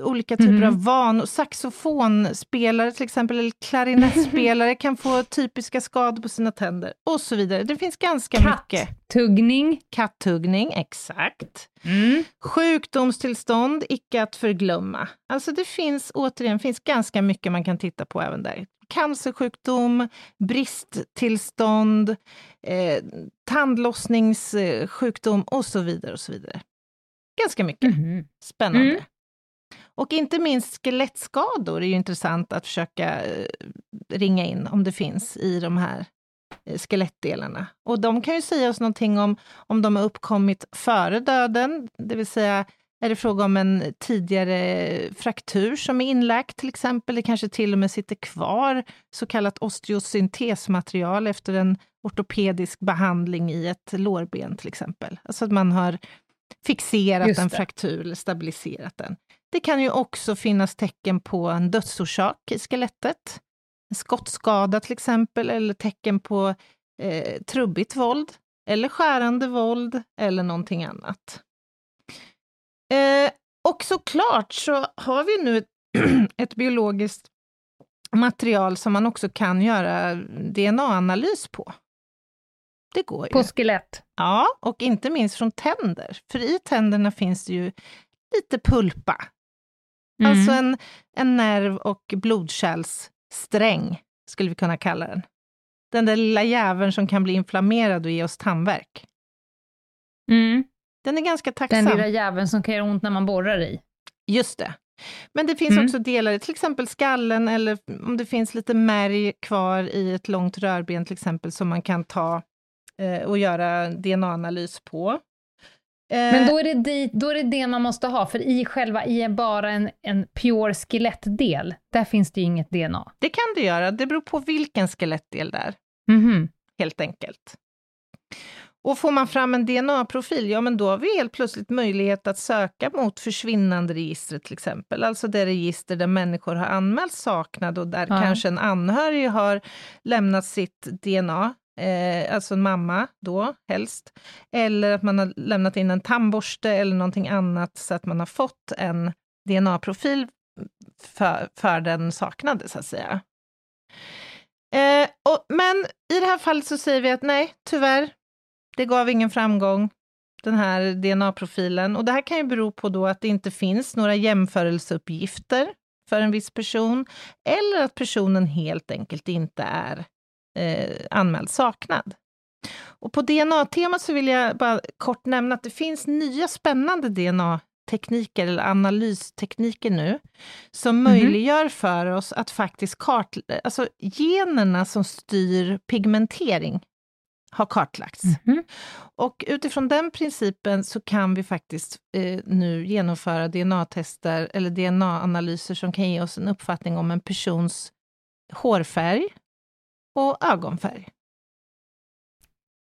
B: olika typer
C: Mhm.
B: av vanor. Saxofonspelare till exempel, eller klarinettspelare kan få typiska skador på sina tänder och så vidare. Det finns ganska mycket.
C: Kattuggning.
B: Kattuggning, exakt.
C: Mm.
B: Sjukdomstillstånd, icke att förglömma. Alltså det finns, återigen, finns ganska mycket man kan titta på även där. Cancersjukdom, bristtillstånd, eh, tandlossningssjukdom och så vidare. och så vidare. Ganska mycket.
C: Mhm.
B: Spännande.
C: Mm.
B: Och inte minst skelettskador är ju intressant att försöka eh, ringa in om det finns i de här eh, skelettdelarna. Och de kan ju säga oss någonting om om de har uppkommit före döden, det vill säga är det fråga om en tidigare fraktur som är inlagt till exempel, det kanske till och med sitter kvar så kallat osteosyntesmaterial efter en ortopedisk behandling i ett lårben till exempel. Alltså att man har fixerat en fraktur eller stabiliserat den. Det kan ju också finnas tecken på en dödsorsak i skelettet. En skottskada till exempel, eller tecken på eh, trubbigt våld, eller skärande våld, eller någonting annat. Eh, och såklart så har vi nu ett, ett biologiskt material som man också kan göra DNA-analys på. Det går ju.
C: På skelett.
B: Ja, och inte minst från tänder. För i tänderna finns det ju lite pulpa.
C: Mm.
B: Alltså en, en nerv och blodkärlssträng, skulle vi kunna kalla den. Den där lilla jäveln som kan bli inflammerad och ge oss tandvärk.
C: Mm.
B: Den är ganska
C: Den
B: tacksam.
C: lilla jäveln som kan göra ont när man borrar i.
B: Just det. Men det finns
C: Mm.
B: också delar till exempel skallen eller om det finns lite märg kvar i ett långt rörben till exempel som man kan ta eh, och göra DNA-analys på. Eh,
C: Men då är, det dit, då är det det man måste ha, för i själva, i bara en, en pure skelettdel, där finns det ju inget DNA.
B: Det kan det göra. Det beror på vilken skelettdel det är,
C: Mhm.
B: helt enkelt. Och får man fram en DNA-profil, ja men då har vi helt plötsligt möjlighet att söka mot försvinnande-registret till exempel. Alltså det register där människor har anmält saknad och där
C: Ja.
B: kanske en anhörig har lämnat sitt DNA, eh, alltså en mamma då helst, eller att man har lämnat in en tandborste eller någonting annat så att man har fått en DNA-profil för, för den saknade, så att säga. Eh, och, men i det här fallet så säger vi att nej, tyvärr, det gav ingen framgång, den här DNA-profilen. Och det här kan ju bero på då att det inte finns några jämförelseuppgifter. för en viss person, eller att personen helt enkelt inte är eh, anmäld saknad. Och på DNA-temat så vill jag bara kort nämna att det finns nya spännande DNA-tekniker eller analystekniker nu, som
C: Mhm.
B: möjliggör för oss att faktiskt kartlägga, alltså generna som styr pigmentering har kartlagts.
C: Mhm.
B: Och utifrån den principen så kan vi faktiskt eh, nu genomföra DNA-tester eller DNA-analyser som kan ge oss en uppfattning om en persons hårfärg och ögonfärg.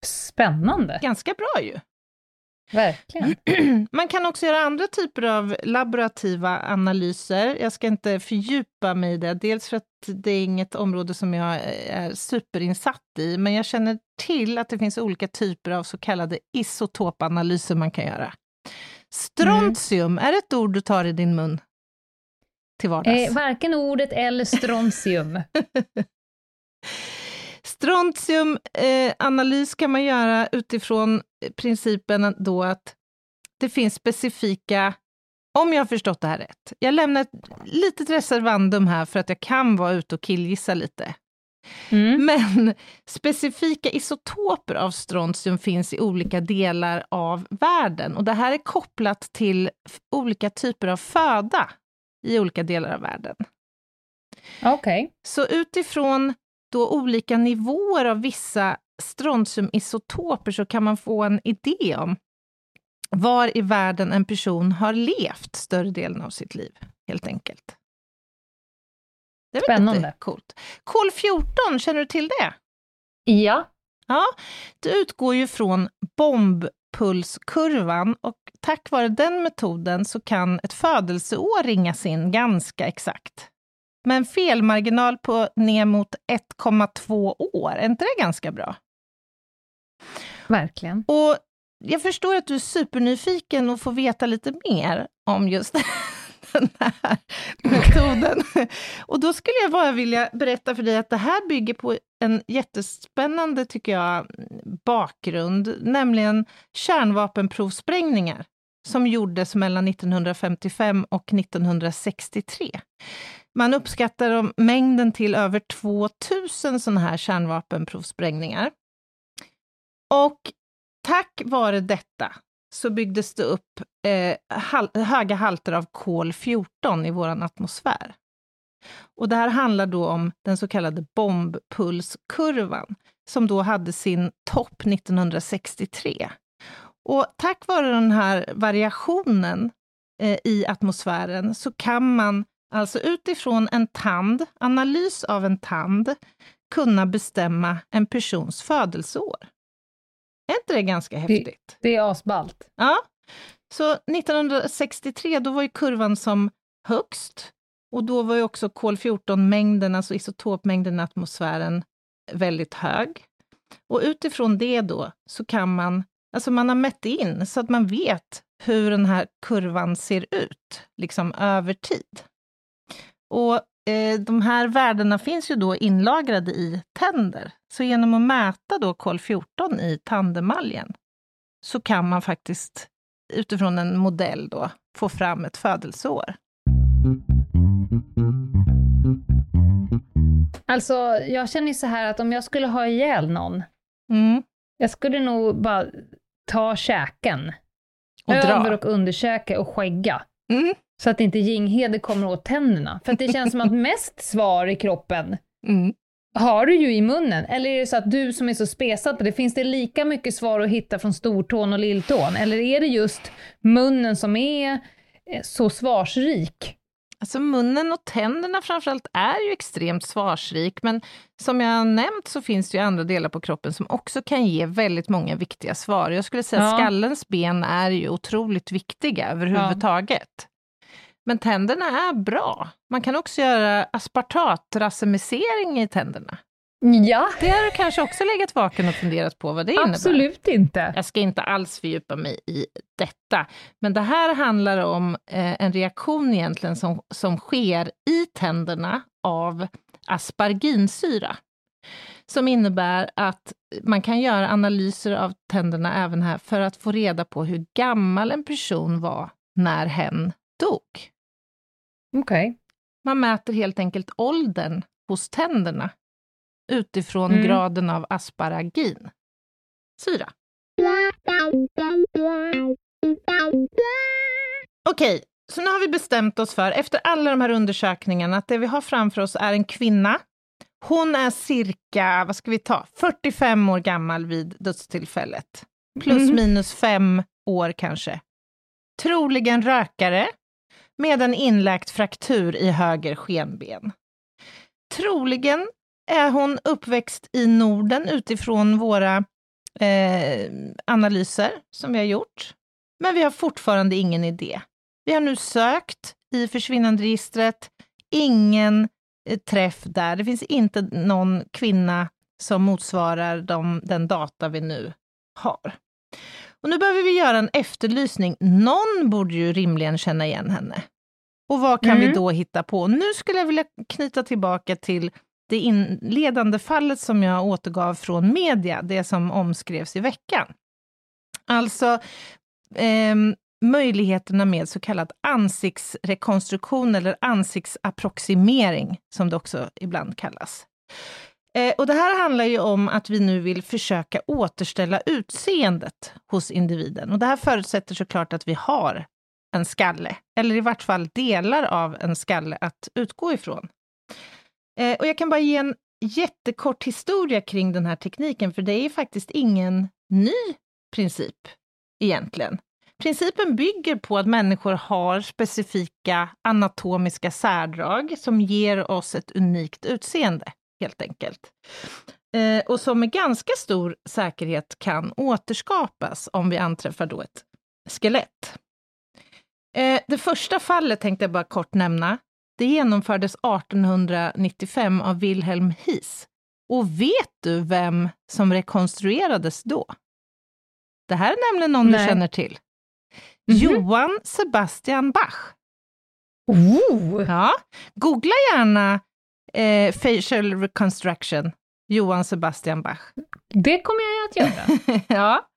C: Spännande,
B: Ganska bra ju!
C: verkligen.
B: Man kan också göra andra typer av laborativa analyser. Jag ska inte fördjupa mig i det, dels för att det är inget område som jag är superinsatt i, men jag känner till att det finns olika typer av så kallade isotopanalyser man kan göra. Strontium, är det ett ord du tar i din mun till vardags?
C: Eh, varken ordet eller strontium.
B: Strontiumanalys kan man göra utifrån principen då att det finns specifika, om jag har förstått det här rätt, jag lämnar ett litet reservandum här för att jag kan vara ute och killgissa lite.
C: Mm.
B: Men specifika isotoper av strontium finns i olika delar av världen och det här är kopplat till olika typer av föda i olika delar av världen.
C: Okej.
B: Så utifrån då olika nivåer av vissa strontiumisotoper så kan man få en idé om var i världen en person har levt större delen av sitt liv, helt enkelt. Det är
C: Spännande.
B: lite coolt. Kol 14, känner du till det?
C: Ja.
B: Ja, det utgår ju från bombpulskurvan och tack vare den metoden så kan ett födelseår ringas in ganska exakt. Med en felmarginal på ner mot 1,2 år, är inte det ganska bra?
C: Verkligen.
B: Och jag förstår att du är supernyfiken och får veta lite mer om just den här metoden. Och då skulle jag bara vilja berätta för dig att det här bygger på en jättespännande, tycker jag, bakgrund, nämligen kärnvapenprovsprängningar som gjordes mellan 1955 och 1963. Man uppskattar mängden till över 2000 sådana här kärnvapenprovsprängningar. Och tack vare detta så byggdes det upp eh, hal höga halter av kol 14 i vår atmosfär. Och det här handlar då om den så kallade bombpulskurvan, som då hade sin topp 1963. Och tack vare den här variationen eh, i atmosfären så kan man alltså utifrån en tand, analys av en tand, kunna bestämma en persons födelseår. Är inte det ganska häftigt?
C: Det är asballt.
B: Ja. Så 1963, då var ju kurvan som högst. Och då var ju också kol-14-mängden, alltså isotopmängden i atmosfären, väldigt hög. Och utifrån det då så kan man, alltså man har mätt in så att man vet hur den här kurvan ser ut, liksom över tid. Och eh, de här värdena finns ju då inlagrade i tänder. Så genom att mäta då kol-14 i tandemaljen så kan man faktiskt utifrån en modell då få fram ett födelseår.
C: Alltså, jag känner ju så här att om jag skulle ha ihjäl någon,
B: Mm.
C: jag skulle nog bara ta käken,
B: Och
C: över
B: dra.
C: och underkäke och skägga.
B: Mm.
C: Så att inte Ginghede kommer åt tänderna. För det känns som att mest svar i kroppen
B: Mm.
C: har du ju i munnen. Eller är det så att du som är så spesad på det, finns det lika mycket svar att hitta från stortån och lilltån? Eller är det just munnen som är eh, så svarsrik?
B: Alltså munnen och tänderna framförallt är ju extremt svarsrik, men som jag har nämnt så finns det ju andra delar på kroppen som också kan ge väldigt många viktiga svar. Jag skulle säga att
C: Ja.
B: skallens ben är ju otroligt viktiga överhuvudtaget. Men tänderna är bra. Man kan också göra aspartatracemicering i tänderna.
C: Ja,
B: Det har du kanske också legat vaken och funderat på vad det innebär.
C: absolut inte.
B: Jag ska inte alls fördjupa mig i detta, men det här handlar om eh, en reaktion egentligen som, som sker i tänderna av asparginsyra, som innebär att man kan göra analyser av tänderna även här för att få reda på hur gammal en person var när hen dog.
C: Okej.
B: Man mäter helt enkelt åldern hos tänderna utifrån
C: Mm.
B: graden av asparagin. Syra. Okej, så nu har vi bestämt oss för, efter alla de här undersökningarna, att det vi har framför oss är en kvinna. Hon är cirka, vad ska vi ta, 45 år gammal vid dödstillfället. Plus
C: Mhm.
B: minus fem år kanske. Troligen rökare med en inläkt fraktur i höger skenben. Troligen är hon uppväxt i Norden utifrån våra eh, analyser som vi har gjort. Men vi har fortfarande ingen idé. Vi har nu sökt i försvinnanderegistret, ingen eh, träff där. Det finns inte någon kvinna som motsvarar de, den data vi nu har. Och nu behöver vi göra en efterlysning. Någon borde ju rimligen känna igen henne. Och vad kan vi
C: Mm.
B: då hitta på? Nu skulle jag vilja knyta tillbaka till det inledande fallet som jag återgav från media, det som omskrevs i veckan. Alltså ehm, möjligheterna med så kallad ansiktsrekonstruktion eller ansiktsapproximering, som det också ibland kallas. Eh, och det här handlar ju om att vi nu vill försöka återställa utseendet hos individen. Och det här förutsätter såklart att vi har en skalle, eller i vart fall delar av en skalle att utgå ifrån. Eh, och jag kan bara ge en jättekort historia kring den här tekniken, för det är ju faktiskt ingen ny princip egentligen. Principen bygger på att människor har specifika anatomiska särdrag som ger oss ett unikt utseende, helt enkelt. Eh, och som med ganska stor säkerhet kan återskapas om vi anträffar då ett skelett. Eh, det första fallet tänkte jag bara kort nämna. Det genomfördes 1895 av Wilhelm Hies. Och vet du vem som rekonstruerades då? Det här är nämligen någon
C: Nej.
B: du känner till.
C: Mhm.
B: Johann Sebastian Bach.
C: Oh!
B: Ja, googla gärna eh, facial reconstruction, Johann Sebastian Bach.
C: Det kommer jag att göra.
B: ja.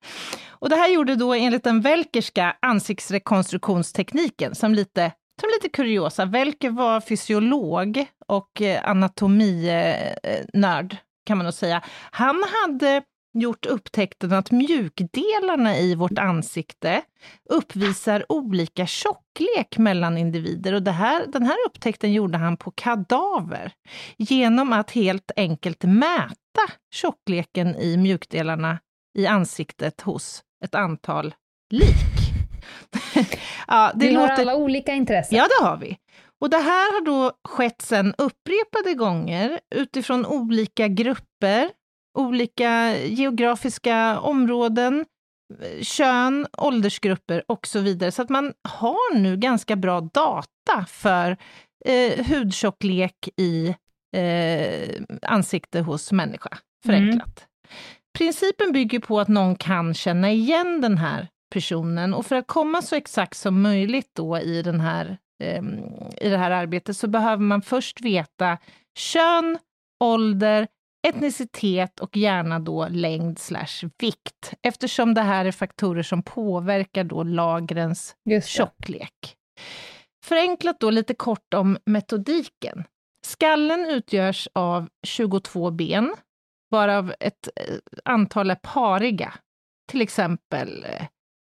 B: Och det här gjorde då enligt den Welkerska ansiktsrekonstruktionstekniken, som lite, som lite kuriosa. Welker var fysiolog och eh, anatominörd, kan man nog säga. Han hade gjort upptäckten att mjukdelarna i vårt ansikte uppvisar olika tjocklek mellan individer. Och det här, den här upptäckten gjorde han på kadaver genom att helt enkelt mäta tjockleken i mjukdelarna i ansiktet hos ett antal lik. ja, det
C: Vi har
B: låter...
C: alla olika intressen.
B: Ja, det har vi. Och det här har då skett sen upprepade gånger utifrån olika grupper, olika geografiska områden, kön, åldersgrupper och så vidare. Så att man har nu ganska bra data för eh, hudtjocklek i eh, ansikte hos människa, förenklat. Principen bygger på att någon kan känna igen den här personen och för att komma så exakt som möjligt då i, den här, ehm, i det här arbetet så behöver man först veta kön, ålder, etnicitet och gärna då längd slash vikt, eftersom det här är faktorer som påverkar då lagrens tjocklek. Förenklat då lite kort om metodiken. Skallen utgörs av 22 ben, varav ett eh, antal är pariga. Till exempel, eh,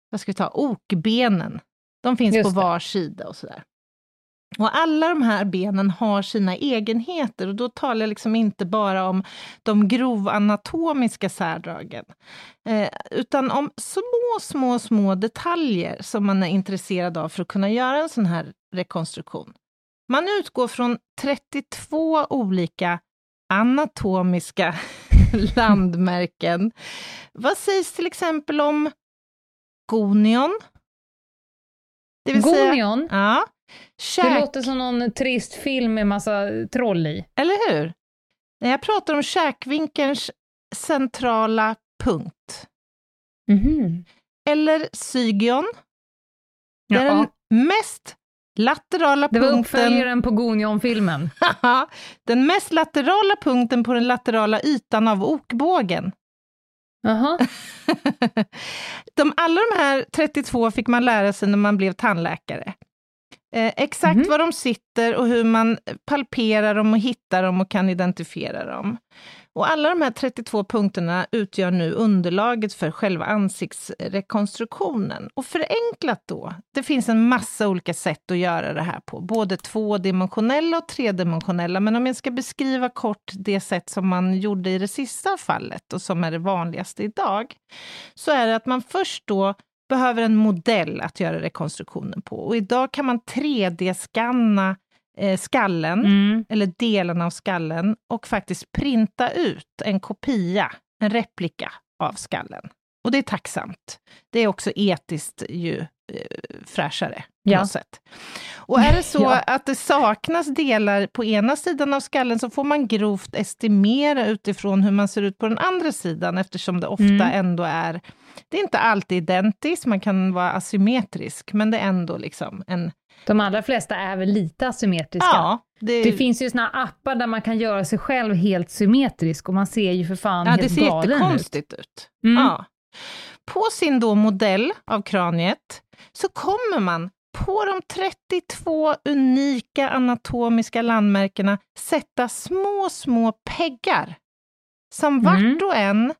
B: vad ska vi ta, okbenen. De finns
C: Just
B: på
C: det.
B: var sida och sådär. Och alla de här benen har sina egenheter och då talar jag liksom inte bara om de grovanatomiska särdragen, eh, utan om små, små, små detaljer som man är intresserad av för att kunna göra en sån här rekonstruktion. Man utgår från 32 olika anatomiska landmärken. Vad sägs till exempel om gonion? Det vill säga,
C: Gonion,
B: ja,
C: det
B: käk,
C: låter som någon trist film med massa troll i.
B: eller hur? När jag pratar om käkvinkelns centrala punkt.
C: Mhm.
B: Eller sygion. Det är
C: Ja.
B: den mest laterala
C: Det var
B: punkten.
C: uppföljaren på Gonion-filmen.
B: den mest laterala punkten på den laterala ytan av okbågen.
C: Jaha.
B: de, alla de här 32 fick man lära sig när man blev tandläkare. Eh, exakt
C: Mhm.
B: var de sitter och hur man palperar dem och hittar dem och kan identifiera dem. Och alla de här 32 punkterna utgör nu underlaget för själva ansiktsrekonstruktionen. Och förenklat då, det finns en massa olika sätt att göra det här på, både tvådimensionella och tredimensionella. Men om jag ska beskriva kort det sätt som man gjorde i det sista fallet och som är det vanligaste idag, så är det att man först då behöver en modell att göra rekonstruktionen på. Och idag kan man 3D-skanna eh, skallen,
C: Mm.
B: eller delen av skallen, och faktiskt printa ut en kopia, en replika av skallen. Och det är tacksamt. Det är också etiskt ju eh, fräschare på
C: Ja.
B: något sätt. Och är det så
C: Ja.
B: att det saknas delar på ena sidan av skallen så får man grovt estimera utifrån hur man ser ut på den andra sidan eftersom det ofta
C: Mm.
B: ändå är, det är inte alltid identiskt, man kan vara asymmetrisk, men det är ändå liksom en,
C: De allra flesta är väl lite asymmetriska.
B: ja, det,
C: Det finns ju såna appar där man kan göra sig själv helt symmetrisk och man ser ju för fan
B: ja, det
C: helt
B: ser
C: galen ut.
B: jättekonstigt ut.
C: Mm.
B: Ja. På sin då modell av kraniet så kommer man på de 32 unika anatomiska landmärkena sätta små, små peggar som vart
C: Mm.
B: och en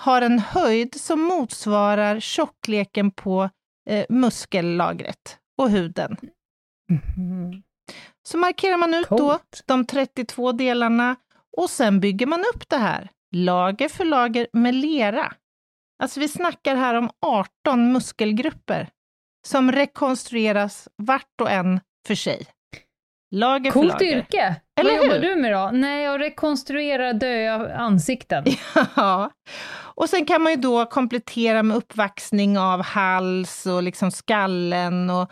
B: har en höjd som motsvarar tjockleken på eh, muskellagret och huden.
C: Mhm.
B: Så markerar man ut då
C: Coolt.
B: de 32 delarna och sen bygger man upp det här, lager för lager med lera. Alltså vi snackar här om 18 muskelgrupper som rekonstrueras vart och en för sig. Lager för
C: Coolt
B: lager.
C: yrke!
B: Eller
C: Vad jobbar
B: hur?
C: du med då? Nej, jag rekonstruerar döda ansikten.
B: Ja. Och sen kan man ju då komplettera med uppvaxning av hals och liksom skallen och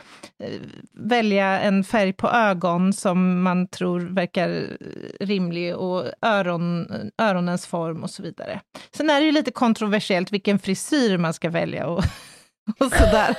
B: eh, välja en färg på ögon som man tror verkar eh, rimlig och öron, öronens form och så vidare. Sen är det ju lite kontroversiellt vilken frisyr man ska välja och, och sådär.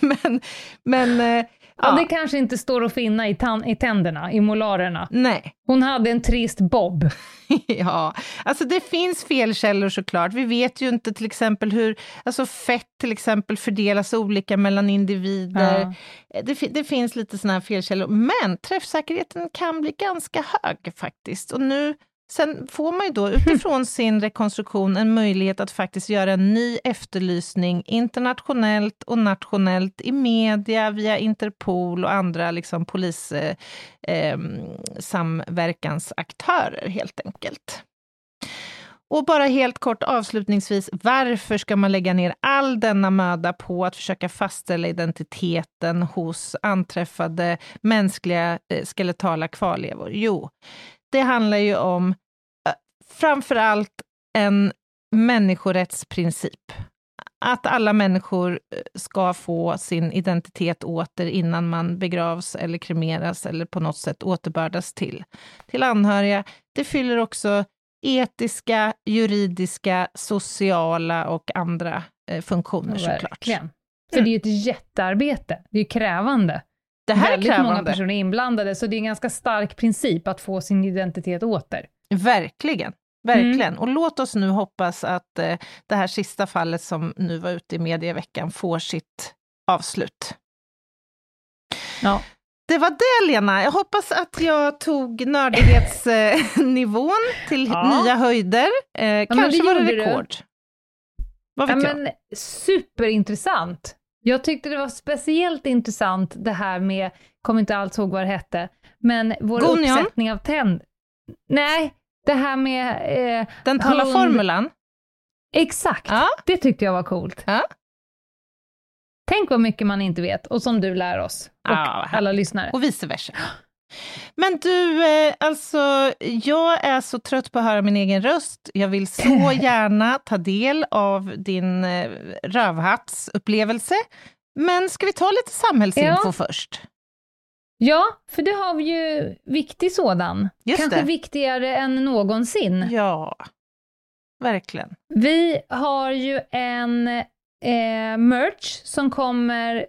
B: Men, men eh,
C: Ja,
B: ja,
C: det kanske inte står att finna i, i tänderna, i molarerna.
B: nej.
C: Hon hade en trist bob.
B: Ja, alltså det finns felkällor såklart. Vi vet ju inte till exempel hur, alltså fett till exempel fördelas olika mellan individer.
C: Ja.
B: Det, det finns lite sådana här felkällor, men träffsäkerheten kan bli ganska hög faktiskt. Och nu, sen får man ju då utifrån sin rekonstruktion en möjlighet att faktiskt göra en ny efterlysning internationellt och nationellt i media, via Interpol och andra liksom polis eh, helt enkelt. Och bara helt kort avslutningsvis, varför ska man lägga ner all denna möda på att försöka fastställa identiteten hos anträffade mänskliga eh, skeletala kvarlevor? Jo, det handlar ju om eh, framför allt en människorättsprincip. Att alla människor eh, ska få sin identitet åter innan man begravs eller kremeras eller på något sätt återbördas till, till anhöriga. Det fyller också etiska, juridiska, sociala och andra eh, funktioner såklart.
C: Verkligen. För det är ju ett jättearbete. Det är krävande.
B: Det här
C: Väldigt
B: är
C: många
B: krävande.
C: personer är inblandade, så det är en ganska stark princip att få sin identitet åter.
B: Verkligen. Verkligen.
C: Mm.
B: Och låt oss nu hoppas att eh, det här sista fallet som nu var ute i media i veckan får sitt avslut.
C: Ja.
B: Det var det Lena. Jag hoppas att jag tog nördighetsnivån till
C: Ja.
B: nya höjder. Eh,
C: men
B: kanske
C: det
B: var det
C: gjorde du.
B: rekord. Vad
C: Ja,
B: vet jag?
C: men, superintressant. Jag tyckte det var speciellt intressant det här med, kommer inte alls ihåg vad det hette, men vår
B: Gonion?
C: uppsättning av tänd... Nej, det här med... Eh,
B: Den tala
C: hund-
B: formulan.
C: exakt,
B: Ja.
C: det tyckte jag var coolt.
B: Ja.
C: Tänk vad mycket man inte vet och som du lär oss och
B: Ja,
C: alla lyssnare.
B: Och vice versa. Men du, eh, alltså, jag är så trött på att höra min egen röst. Jag vill så gärna ta del av din eh, rövhattsupplevelse. Men ska vi ta lite samhällsinfo
C: Ja.
B: först?
C: Ja, för det har vi ju viktig sådan.
B: Just
C: Kanske
B: det.
C: viktigare än någonsin.
B: Ja, verkligen.
C: Vi har ju en eh, merch som kommer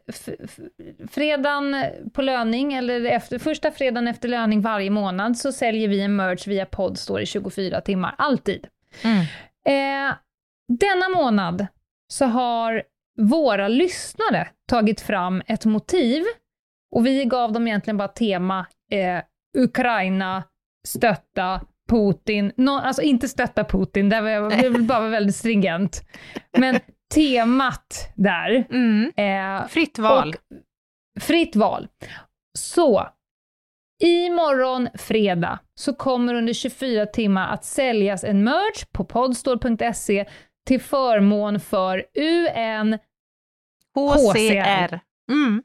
C: fredagen på löning, eller efter, första fredagen efter löning varje månad, så säljer vi en merch via Podstore i 24 timmar, alltid. Eh, denna månad så har våra lyssnare tagit fram ett motiv Och vi gav dem egentligen bara tema eh, Ukraina, stötta, Putin, no, alltså inte stötta Putin, där var jag, jag vill bara vara väldigt stringent. Men temat där,
B: Mm.
C: eh,
B: Fritt val.
C: fritt val. Så, imorgon fredag så kommer under 24 timmar att säljas en merch på podstore.se till förmån för UN,
B: HCR. Mm.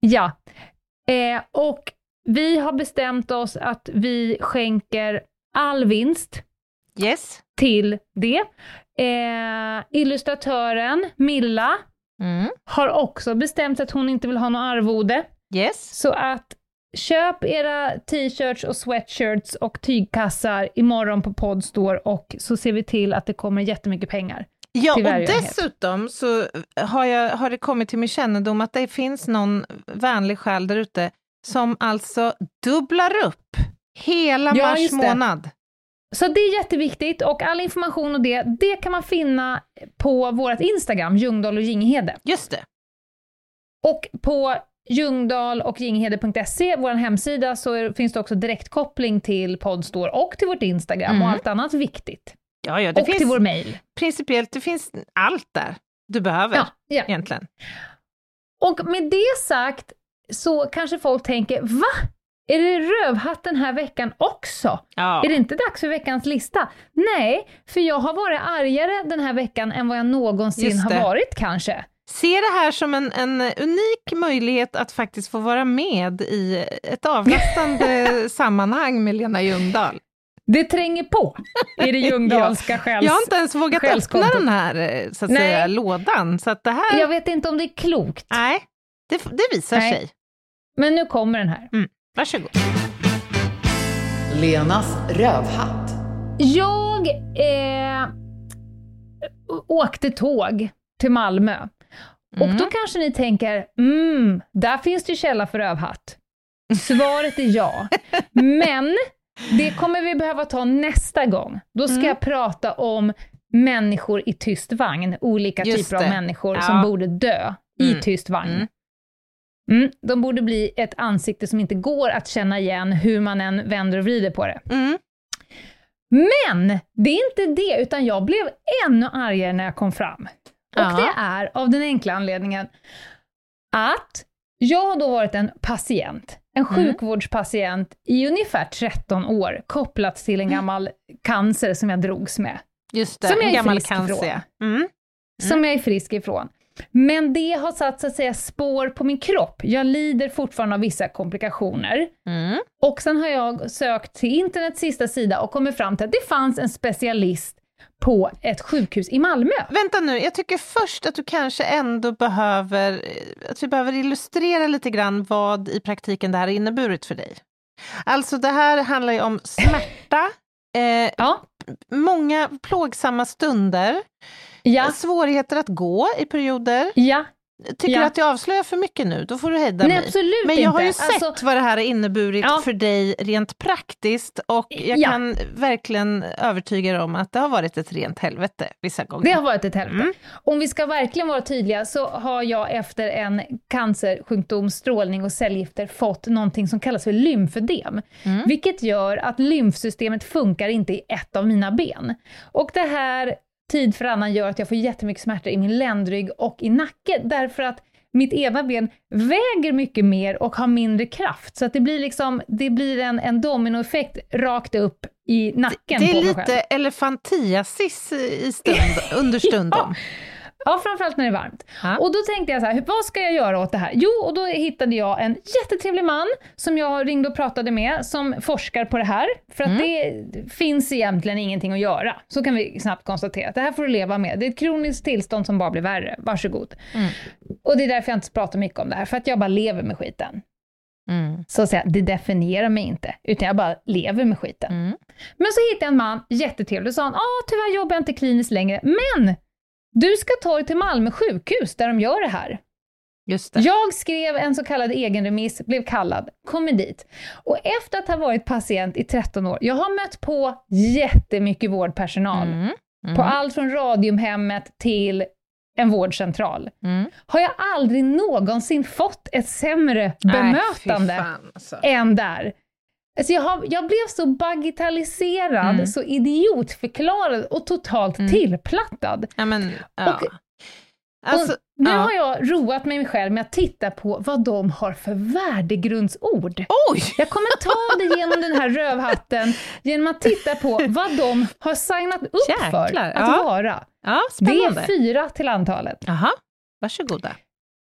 C: ja. Eh, och vi har bestämt oss att vi skänker all vinst
B: Yes.
C: Till det. Eh, illustratören Milla
B: Mm.
C: har också bestämt att hon inte vill ha något arvode.
B: Yes.
C: Så att köp era t-shirts och sweatshirts och tygkassar imorgon på Podstore och så ser vi till att det kommer jättemycket pengar.
B: Ja, och dessutom så har, jag, har det kommit till min kännedom att det finns någon vänlig själ där ute som alltså dubblar upp hela
C: Ja,
B: mars månad.
C: Så det är jätteviktigt och all information och det, det kan man finna på vårt Instagram, Ljungdahl och Ginghede.
B: Just det.
C: Och på Ljungdahl och Ginghede.se, vår hemsida, så är, finns det också direktkoppling till Podstore och till vårt Instagram
B: Mm.
C: och allt annat viktigt.
B: Ja, ja, det
C: och
B: finns
C: till vår mail.
B: principiellt, det finns allt där du behöver
C: Ja, ja.
B: egentligen.
C: Och med det sagt så kanske folk tänker, va? Är det rövhatt den här veckan också?
B: Ja.
C: Är det inte dags för veckans lista? Nej, för jag har varit argare den här veckan än vad jag någonsin har varit kanske.
B: Se det här som en, en unik möjlighet att faktiskt få vara med i ett avlastande sammanhang med Lena Ljungdahl.
C: Det tränger på i det ljungdahlska själs...
B: Jag har inte ens vågat öppna den här så att
C: Nej.
B: säga, lådan, så att det här...
C: Jag vet inte om det är klokt,
B: Nej, det, det visar
C: Nej.
B: sig.
C: men nu kommer den här.
B: Varsågod.
D: Lenas rövhatt.
C: Jag eh, åkte tåg till Malmö. Och
B: Mm.
C: då kanske ni tänker, mm, där finns det källa för rövhatt. Svaret är ja. Men det kommer vi behöva ta nästa gång. Då ska
B: Mm.
C: jag prata om människor i tyst vagn, olika
B: Just
C: typer av
B: det.
C: människor
B: Ja.
C: som borde dö i
B: Mm.
C: tyst vagn.
B: Mm.
C: Mm, de borde bli ett ansikte som inte går att känna igen hur man än vänder och vrider på det.
B: Mm.
C: Men det är inte det, utan jag blev ännu argare när jag kom fram. Och
B: Ja.
C: det är av den enkla anledningen att jag har då varit en patient, en
B: Mm.
C: sjukvårdspatient i ungefär 13 år, kopplat till en gammal cancer som jag drogs med,
B: Just det,
C: Som jag
B: en
C: är
B: gammal
C: frisk
B: cancer.
C: ifrån.
B: ja. Mm.
C: som jag är frisk ifrån. Men det har satt så att säga spår på min kropp. Jag lider fortfarande av vissa komplikationer.
B: Mm.
C: Och sen har jag sökt till internets sista sida och kommit fram till att det fanns en specialist på ett sjukhus i Malmö.
B: Vänta nu, jag tycker först att du kanske ändå behöver, eh, att vi behöver illustrera lite grann vad i praktiken det här har inneburit för dig. Alltså det här handlar ju om smärta, eh,
C: Ja,
B: många plågsamma stunder,
C: ja,
B: svårigheter att gå i perioder.
C: ja.
B: Tycker
C: Ja.
B: du att jag avslöjar för mycket nu? Då får du hejda
C: Nej,
B: mig.
C: absolut
B: Men jag har ju
C: inte.
B: sett
C: Alltså,
B: vad det här har inneburit
C: Ja.
B: för dig rent praktiskt och jag
C: Ja.
B: kan verkligen övertyga dig om att det har varit ett rent helvete vissa gånger.
C: det har varit ett helvete.
B: Mm.
C: Om vi ska verkligen vara tydliga så har jag efter en cancersjukdom, strålning och cellgifter fått någonting som kallas för lymfödem.
B: Mm.
C: Vilket gör att lymfsystemet funkar inte i ett av mina ben. Och det här tid för annan gör att jag får jättemycket smärta i min ländrygg och i nacke därför att mitt ena ben väger mycket mer och har mindre kraft. Så att det blir liksom, det blir en, en dominoeffekt rakt upp i nacken
B: Det
C: på
B: är
C: mig själv.
B: lite elefantiasis i stund, understundom.
C: Ja, framförallt när det är varmt.
B: Ja.
C: Och då tänkte jag så här, vad ska jag göra åt det här? Jo, och då hittade jag en jättetrevlig man som jag ringde och pratade med, som forskar på det här. För att det finns egentligen ingenting att göra. Så kan vi snabbt konstatera. att Det här får du leva med. Det är ett kroniskt tillstånd som bara blir värre. Varsågod.
B: Mm.
C: Och det är därför jag inte pratar mycket om det här, för att jag bara lever med skiten.
B: Mm.
C: Så att säga, det definierar mig inte, utan jag bara lever med skiten.
B: Mm.
C: Men så hittade jag en man, jättetrevlig, och sa han, ah, tyvärr jobbar jag inte kliniskt längre, men du ska ta dig till Malmö sjukhus där de gör det här.
B: Det.
C: Jag skrev en så kallad egenremiss, blev kallad, kommer dit. Och efter att ha varit patient i 13 år, jag har mött på jättemycket vårdpersonal.
B: Mm. Mm.
C: På allt från Radiumhemmet till en vårdcentral,
B: Mm.
C: har jag aldrig någonsin fått ett sämre bemötande
B: Nej, fan, alltså.
C: än där. Alltså jag, har, jag blev så bagitaliserad,
B: Mm.
C: så idiotförklarad och totalt
B: Mm.
C: tillplattad.
B: Ja, men, ja.
C: Och-
B: alltså,
C: och nu
B: ja.
C: har jag roat mig själv med att titta på vad de har för värdegrundsord.
B: Oj!
C: Jag kommer ta det genom den här rövhatten, genom att titta på vad de har signat upp för
B: Jäklar,
C: att
B: ja.
C: vara.
B: Ja,
C: Det är fyra till antalet.
B: Jaha, varsågoda.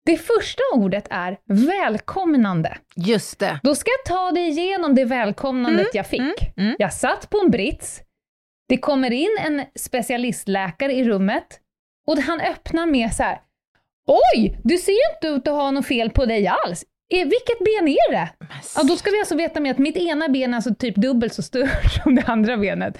C: Det första ordet är välkomnande.
B: Just det.
C: Då ska jag ta dig igenom det välkomnandet jag fick.
B: mm, mm.
C: Jag satt på en brits, det kommer in en specialistläkare i rummet och han öppnar med så här. Oj, du ser ju inte ut att ha något fel på dig alls. Eh, vilket ben är det? Ja, då ska vi alltså veta med att mitt ena ben är alltså typ dubbelt så stort som det andra benet.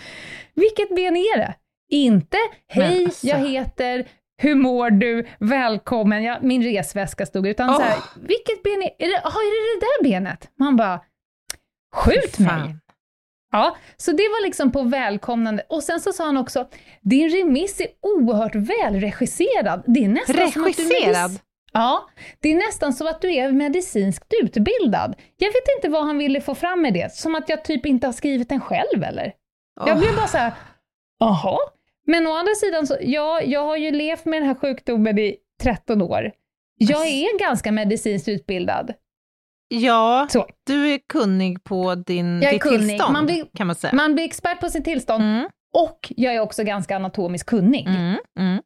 C: Vilket ben är det? Inte, hej,
B: Men alltså.
C: jag heter, hur mår du, välkommen, ja, min resväska stod utan så här, vilket ben är, är det? Ja, är det det där benet? Man bara, skjut mig. Ja, så det var liksom på välkomnande. Och sen så sa han också, din remiss är oerhört välregisserad. Det är nästan som att du
B: Regisserad?
C: Ja, det är nästan som att du är medicinskt utbildad. Jag vet inte vad han ville få fram med det, som att jag typ inte har skrivit den själv eller? Jag
B: Åh.
C: blev bara så här, jaha? Men å andra sidan, så, ja, jag har ju levt med den här sjukdomen i 13 år. Jag är ganska medicinskt utbildad.
B: Ja,
C: Så.
B: du är kunnig på din,
C: Jag
B: ditt
C: kunnig.
B: tillstånd,
C: Man blir-
B: kan man säga.
C: Man blir expert på sitt tillstånd
B: Mm,
C: och jag är också ganska anatomiskt kunnig.
B: mm, mm.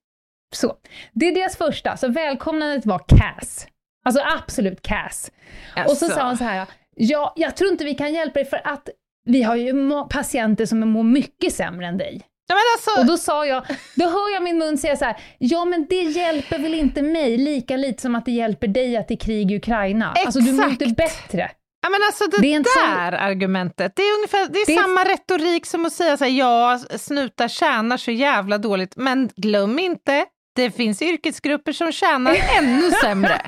C: Så, det är deras första. Så välkomnandet var Cass. Alltså absolut Cass. Och så
B: Alltså,
C: sa han så här, ja, jag tror inte vi kan hjälpa dig för att vi har ju patienter som mår mycket sämre än dig.
B: Ja, alltså,
C: Och då sa jag, då hör jag min mun säga så här, ja men det hjälper väl inte mig lika lite som att det hjälper dig att det är krig i Ukraina. Alltså du mår inte
B: Exakt.
C: bättre.
B: ja, men alltså det,
C: det
B: där argumentet, det är ungefär det är
C: Det
B: samma retorik som att säga så här, ja, snutar tjänar så jävla dåligt, men glöm inte, det finns yrkesgrupper som tjänar ännu sämre.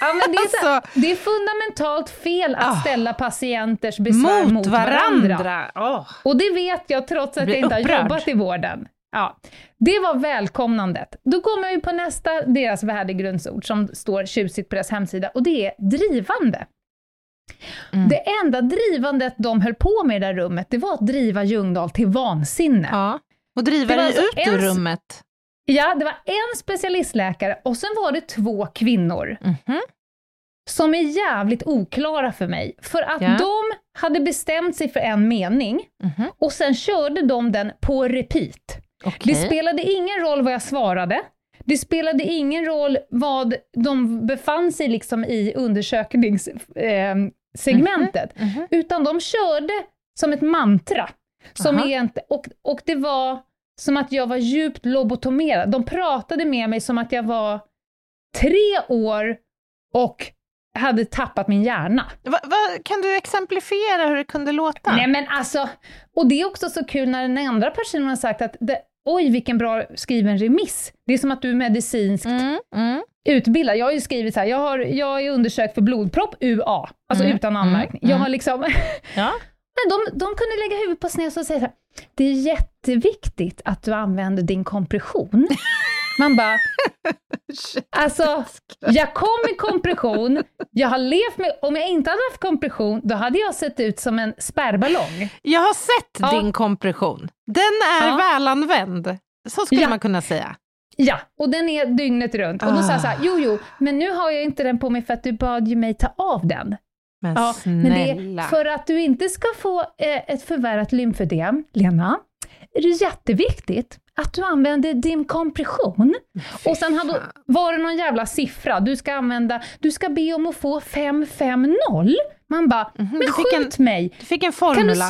C: Ja, men det, är så,
B: Alltså,
C: det är fundamentalt fel att
B: Ah.
C: ställa patienters besvär
B: mot,
C: mot, varandra.
B: varandra. Åh.
C: Och det vet jag trots att jag inte har jobbat i vården. Ja, det var välkomnandet. Då kommer vi på nästa, deras värdegrundsord som står tjusigt på deras hemsida och det är drivande.
B: Mm.
C: Det enda drivandet de höll på med i det där rummet, det var att driva Ljungdahl till vansinne.
B: Ja. Och driva dig
C: alltså
B: ut ur rummet.
C: Ja, det var en specialistläkare och sen var det två kvinnor
B: Mhm.
C: som är jävligt oklara för mig. För att
B: Ja.
C: de hade bestämt sig för en mening
B: Mhm.
C: och sen körde de den på repeat.
B: Okej.
C: Det spelade ingen roll vad jag svarade. Det spelade ingen roll vad de befann sig liksom i undersökningssegmentet. Eh, segmentet.
B: Mhm.
C: Utan de körde som ett mantra. Som inte, och, och det var som att jag var djupt lobotomerad. De pratade med mig som att jag var tre år och hade tappat min hjärna.
B: Va, va, kan du exemplifiera hur det kunde låta?
C: Nej men alltså, och det är också så kul när den andra personen har sagt att det, oj vilken bra skriven remiss. Det är som att du är medicinskt
B: Mm, mm.
C: utbildad. Jag har ju skrivit så här, jag, har, jag är undersökt för blodpropp UA, alltså
B: Mm,
C: utan anmärkning.
B: mm,
C: Jag
B: mm.
C: har liksom,
B: Ja.
C: men de, de kunde lägga huvudet på sned och säga så här, det är jätteviktigt att du använder din kompression. Man bara, alltså, jag kom i kompression, jag har levt med, om jag inte hade haft kompression, då hade jag sett ut som en spärrballong.
B: Jag har sett
C: Ja.
B: din kompression. Den är
C: Ja.
B: välanvänd. Så skulle
C: Ja.
B: man kunna säga.
C: Ja, och den är dygnet runt. Och då sa jag så här,
B: Ah.
C: jo, jo, men nu har jag inte den på mig för att du bad ju mig ta av den.
B: Men
C: Ja,
B: snälla.
C: men det för att du inte ska få eh, ett förvärrat lymfödem, Lena, är det jätteviktigt att du använder din kompression. Och sen hade, var det någon jävla siffra, du ska använda, du ska be om att få 550. Man bara, men
B: Mhm, du fick
C: skjut
B: en-
C: mig!
B: Du fick en
C: Kan du,
B: formula.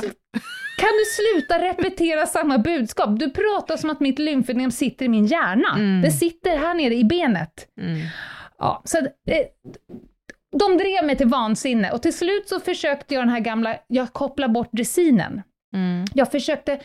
C: kan du sluta repetera samma budskap? Du pratar som att mitt lymfödem sitter i min hjärna.
B: Mm.
C: Det sitter här nere i benet.
B: Mm.
C: Ja, så eh, de drev mig till vansinne och till slut så försökte jag den här gamla, jag kopplar bort dressinen.
B: Mm.
C: Jag försökte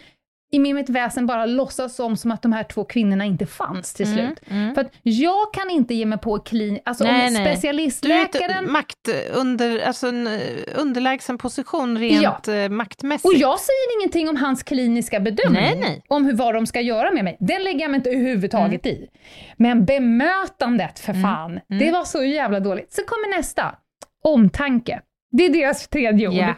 C: i mitt väsen bara låtsas som, som att de här två kvinnorna inte fanns till
B: Mm,
C: slut. För att jag kan inte ge mig på klin... Alltså
B: Nej,
C: om
B: nej. Du är
C: specialistläkaren...
B: makt under, alltså en eh, underlägsen position rent ja. maktmässigt.
C: Och jag säger ingenting om hans kliniska bedömning,
B: Nej, nej.
C: om hur, vad de ska göra med mig. Den lägger jag mig inte överhuvudtaget
B: Mm.
C: i. Men bemötandet, för fan, det var så jävla dåligt. Så kommer nästa. Omtanke. Det är deras tredje ord.
B: Ja,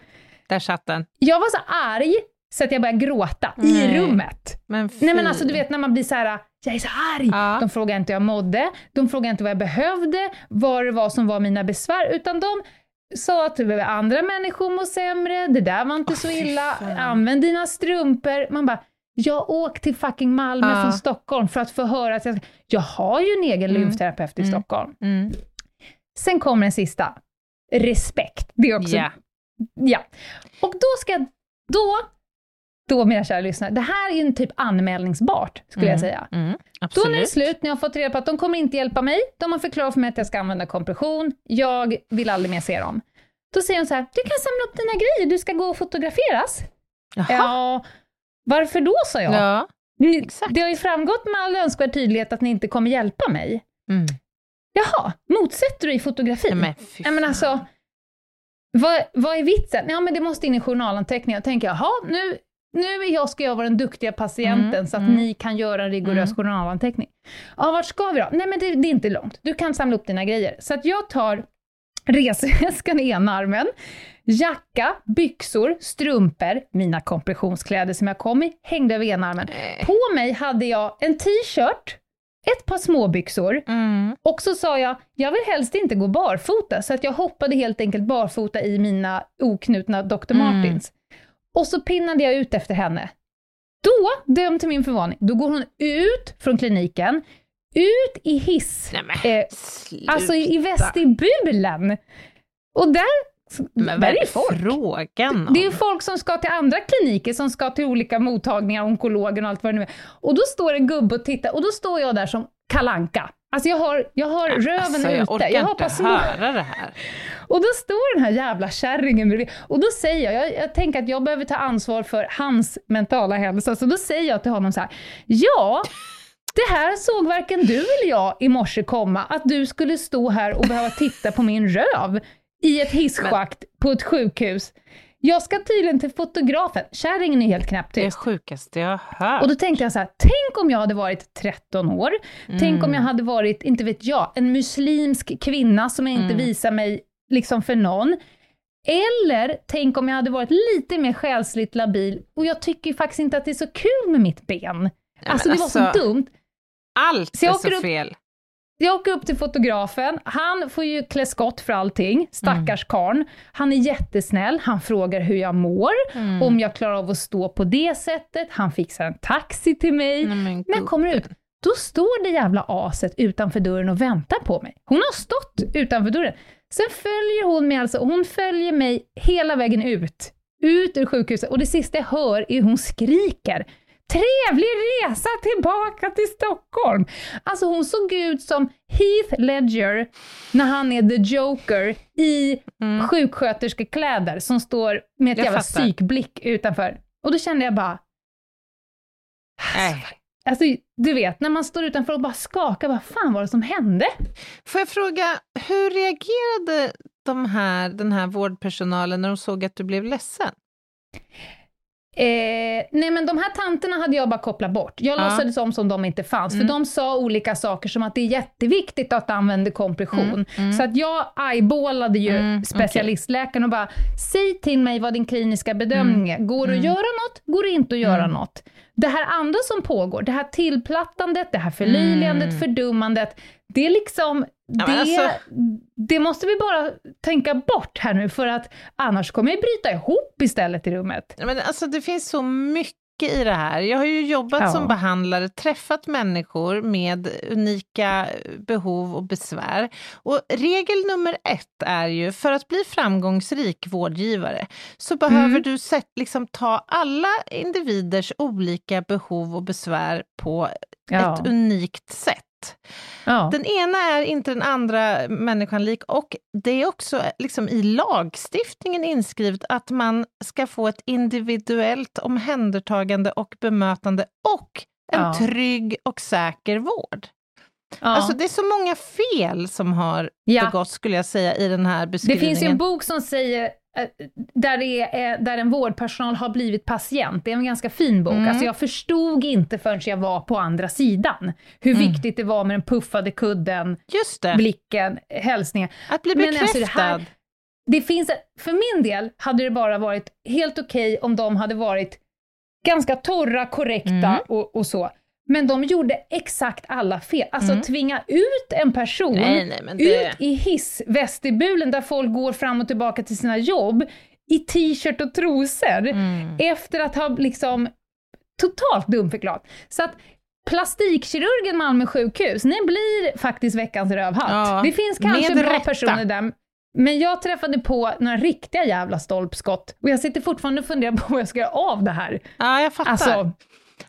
B: där satt den.
C: Jag var så arg så att jag började gråta i
B: Nej.
C: rummet.
B: Men
C: Nej men
B: fy.
C: alltså du vet när man blir så här, jag är så arg.
B: Ja.
C: De frågade inte hur jag mådde, de frågade inte vad jag behövde, vad det var som var mina besvär, utan de sa att andra människor mår sämre, det där var inte så
B: fy
C: illa,
B: fan.
C: använd dina strumpor. Man bara, jag åkte till fucking Malmö
B: Ja.
C: från Stockholm för att få höra att jag, jag har ju en egen
B: Mm.
C: lymfterapeut i
B: Mm.
C: Stockholm.
B: Mm.
C: Sen kommer den sista, respekt. Det är också
B: Ja.
C: Ja. Och då ska jag, då, då mina kära lyssnare, det här är ju en typ anmälningsbart, skulle jag
B: Mm.
C: säga.
B: Mm.
C: Då när det är slut, när jag har fått reda på att de kommer inte hjälpa mig, de har förklarat för mig att jag ska använda kompression, jag vill aldrig mer se dem. Då säger hon så här, du kan samla upp dina grejer, du ska gå och fotograferas.
B: Jaha.
C: Ja, varför då, sa jag.
B: Ja. Exakt.
C: det har ju framgått med all önskvärd tydlighet att ni inte kommer hjälpa mig.
B: Mm.
C: Jaha, motsätter du dig fotografi?
B: Ja, men
C: Nej men alltså, vad, vad är vitsen? Ja men det måste in i journalanteckningar. Jag tänker, jaha, nu, nu jag, ska jag vara den duktiga patienten
B: Mm,
C: så att
B: mm.
C: ni kan göra en rigorös
B: Mm.
C: journalanteckning. Ja, vart ska vi då? Nej men det, det är inte långt. Du kan samla upp dina grejer. Så att jag tar resväskan i ena armen, jacka, byxor, strumpor, mina kompressionskläder som jag kom i, hängde över ena armen.
B: Nej.
C: På mig hade jag en t-shirt, ett par småbyxor,
B: Mm.
C: och så sa jag, jag vill helst inte gå barfota, så att jag hoppade helt enkelt barfota i mina oknutna Dr.
B: Mm.
C: Martins. Och så pinnade jag ut efter henne. Då, döm till min förvåning, då går hon ut från kliniken, ut i hiss,
B: Nej men
C: eh, alltså i, i vestibulen. Och där,
B: Men vad
C: är
B: är
C: det folk.
B: frågan om?
C: Det är folk som ska till andra kliniker, som ska till olika mottagningar, onkologen och allt vad det nu är. Och då står en gubbe och tittar, och då står jag där som kalanka. Alltså jag har, jag har röven
B: alltså,
C: ute,
B: jag orkar
C: jag har
B: inte
C: små...
B: höra det här.
C: Och då står den här jävla kärringen bredvid. Och då säger jag, jag, jag tänker att jag behöver ta ansvar för hans mentala hälsa, så då säger jag till honom så här, ja, det här såg varken du eller jag i morse komma, att du skulle stå här och behöva titta på min röv i ett hisschakt på ett sjukhus. Jag ska tydligen till fotografen. Kärringen är helt knäppt
B: Det är sjukaste jag har hört.
C: Och då tänkte jag så här, tänk om jag hade varit 13 år, tänk
B: Mm.
C: om jag hade varit, inte vet jag, en muslimsk kvinna som inte
B: Mm.
C: visar mig liksom för någon. Eller tänk om jag hade varit lite mer själsligt labil, och jag tycker faktiskt inte att det är så kul med mitt ben.
B: Nej,
C: alltså det var så
B: alltså,
C: dumt.
B: Allt
C: Så jag
B: är så
C: upp-
B: fel.
C: Jag åker upp till fotografen, han får ju klä skott för allting, stackars karln. Han är jättesnäll, han frågar hur jag mår,
B: Mm.
C: om jag klarar av att stå på det sättet, han fixar en taxi till mig.
B: Nej, men
C: När jag kommer ut, då står det jävla aset utanför dörren och väntar på mig. Hon har stått utanför dörren. Sen följer hon mig alltså, hon följer mig hela vägen ut. Ut ur sjukhuset. Och det sista jag hör är hur hon skriker. Trevlig resa tillbaka till Stockholm! Alltså hon såg ut som Heath Ledger när han är the Joker i
B: Mm.
C: sjuksköterskekläder som står med ett
B: Jag
C: jävla
B: fattar.
C: psykblick utanför. Och då kände jag bara,
B: Nej.
C: Alltså, du vet, när man står utanför och bara skakar, vad fan var det som hände?
B: Får jag fråga, hur reagerade de här, den här vårdpersonalen när de såg att du blev ledsen?
C: Eh, nej men de här tanterna hade jag bara kopplat bort. Jag
B: Ja.
C: låtsades som som de inte fanns,
B: Mm.
C: för de sa olika saker som att det är jätteviktigt att använda kompression.
B: Mm, mm.
C: Så att jag eyeballade ju
B: Mm,
C: specialistläkaren och bara, säg till mig vad din kliniska bedömning är. Går det att
B: Mm.
C: göra något? Går det inte att göra
B: Mm.
C: något? Det här andra som pågår, det här tillplattandet, det här förlöjligandet,
B: Mm.
C: fördummandet, det är liksom,
B: Ja,
C: det,
B: alltså-
C: det måste vi bara tänka bort här nu, för att annars kommer jag bryta ihop istället i rummet.
B: Ja, Men alltså, det finns så mycket i det här. Jag har ju jobbat
C: Ja.
B: som behandlare, träffat människor med unika behov och besvär. Och regel nummer ett är ju, för att bli framgångsrik vårdgivare, så behöver
C: Mm.
B: du sätt, liksom, ta alla individers olika behov och besvär på
C: Ja.
B: ett unikt sätt.
C: Ja.
B: Den ena är inte den andra människan lik och det är också liksom i lagstiftningen inskrivet att man ska få ett individuellt omhändertagande och bemötande och en
C: Ja.
B: trygg och säker vård.
C: Ja.
B: Alltså det är så många fel som har
C: Ja.
B: begåtts skulle jag säga i den här
C: Det
B: beskrivningen.
C: finns ju en bok som säger där, det är, eh, där en vårdpersonal har blivit patient. Det är en ganska fin bok.
B: Mm.
C: Alltså jag förstod inte förrän jag var på andra sidan hur
B: Mm.
C: viktigt det var med den puffade kudden, blicken, hälsningen.
B: att bli bekräftad.
C: alltså det här- Det finns, för min del hade det bara varit helt okej om de hade varit ganska torra, korrekta
B: Mm.
C: och, och så. Men de gjorde exakt alla fel. Alltså
B: Mm.
C: tvinga ut en person
B: nej, nej, det...
C: ut i hissvestibulen där folk går fram och tillbaka till sina jobb i t-shirt och trosor
B: Mm.
C: efter att ha liksom totalt dumförklarat. Så att plastikkirurgen Malmö sjukhus, ni blir faktiskt veckans rövhatt.
B: Ja,
C: det finns kanske bra
B: rätta.
C: personer där, men jag träffade på några riktiga jävla stolpskott och jag sitter fortfarande och funderar på vad jag ska göra av det här.
B: Ja, jag fattar.
C: Alltså,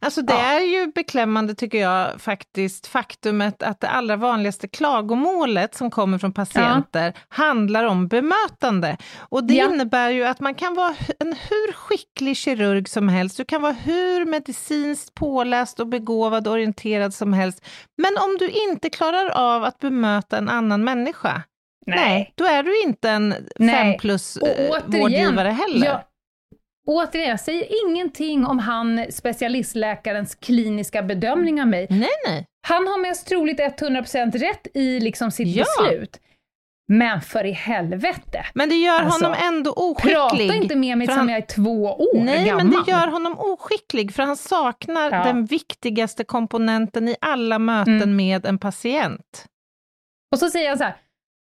B: Alltså det
C: Ja.
B: är ju beklämmande tycker jag faktiskt faktumet att det allra vanligaste klagomålet som kommer från patienter handlar om bemötande. Och det
C: Ja.
B: innebär ju att man kan vara en hur skicklig kirurg som helst, du kan vara hur medicinskt påläst och begåvad och orienterad som helst, men om du inte klarar av att bemöta en annan människa,
C: nej.
B: då är du inte en
C: Nej.
B: fem plus
C: Och
B: eh, heller.
C: Jag, återigen, jag säger ingenting om han specialistläkarens kliniska bedömning av mig.
B: Nej, nej.
C: Han har mest troligt 100% rätt i liksom sitt
B: Ja.
C: beslut. Men för i helvete,
B: Men det gör
C: Alltså,
B: honom ändå oskicklig.
C: prata inte med mig
B: för
C: som
B: han-
C: jag är två år
B: Nej,
C: gammal.
B: men det gör honom oskicklig, för han saknar
C: Ja.
B: den viktigaste komponenten i alla möten
C: Mm.
B: med en patient.
C: Och så säger han så här,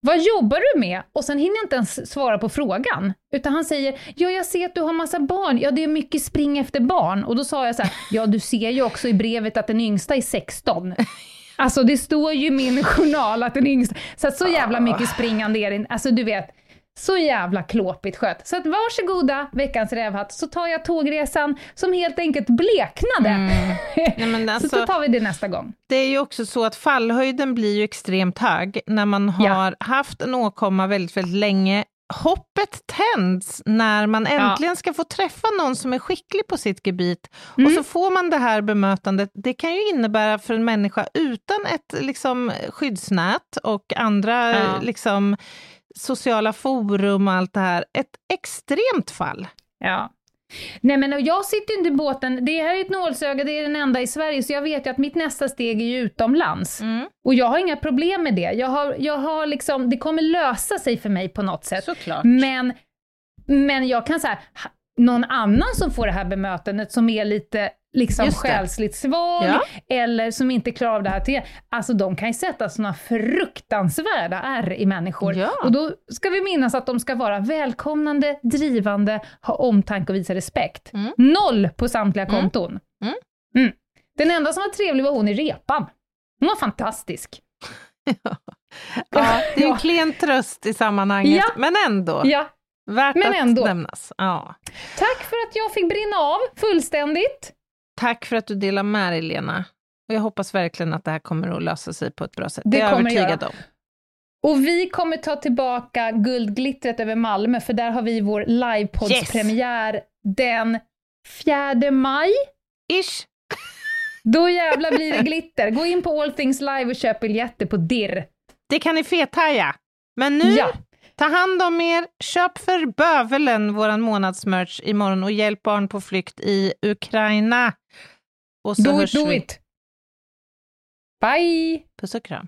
C: vad jobbar du med? Och sen hinner jag inte ens svara på frågan. Utan han säger, ja jag ser att du har massa barn, ja det är mycket spring efter barn. Och då sa jag så här, ja du ser ju också i brevet att den yngsta är 16. Alltså det står ju i min journal att den yngsta, så att så jävla mycket springande är det. Alltså du vet, så jävla klåpigt skött. Så att varsågoda, veckans rävhatt, så tar jag tågresan som helt enkelt bleknade.
B: Nej, men
C: så
B: alltså,
C: då tar vi det nästa gång.
B: det är ju också så att fallhöjden blir ju extremt hög när man har
C: Ja.
B: haft en åkomma väldigt, väldigt länge. Hoppet tänds när man äntligen ska få träffa någon som är skicklig på sitt gebit och
C: Mm.
B: så får man det här bemötandet. Det kan ju innebära för en människa utan ett liksom, skyddsnät och andra
C: Ja.
B: liksom, sociala forum och allt det här, ett extremt fall.
C: Ja. Nej men jag sitter ju inte i båten, det här är ett nålsöga, det är den enda i Sverige, så jag vet ju att mitt nästa steg är ju utomlands. Och jag har inga problem med det. Jag har, jag har liksom, det kommer lösa sig för mig på något sätt.
B: Såklart.
C: Men, men jag kan säga, någon annan som får det här bemötandet som är lite liksom själsligt svag,
B: Ja.
C: eller som inte klarar av det här till, alltså de kan ju sätta såna fruktansvärda ärr i människor.
B: Ja.
C: Och då ska vi minnas att de ska vara välkomnande, drivande, ha omtanke och visa respekt.
B: Mm.
C: Noll på samtliga
B: Mm.
C: konton.
B: Mm.
C: Mm. Den enda som var trevlig var hon i repan. Hon var fantastisk.
B: Ja, det är en
C: Ja.
B: klen tröst i sammanhanget,
C: Ja.
B: men ändå.
C: Ja,
B: Värt
C: Men
B: att
C: ändå.
B: nämnas. Ja.
C: tack för att jag fick brinna av fullständigt.
B: Tack för att du delar med dig, Lena. Och jag hoppas verkligen att det här kommer att lösa sig på ett bra sätt.
C: Det
B: Det är jag övertygad om.
C: Och vi kommer ta tillbaka guldglittret över Malmö, för där har vi vår livepoddspremiär den 4 maj.
B: Ish.
C: Då jävlar blir det glitter. Gå in på All Things Live och köp biljetter på DIRR.
B: Det kan ni fethaja. Men nu,
C: Ja.
B: Ta hand om er. Köp för bövelen våran månadsmerch imorgon och hjälp barn på flykt i Ukraina. Och så
C: Do it, do
B: vi.
C: it! Bye!
B: Puss och kram.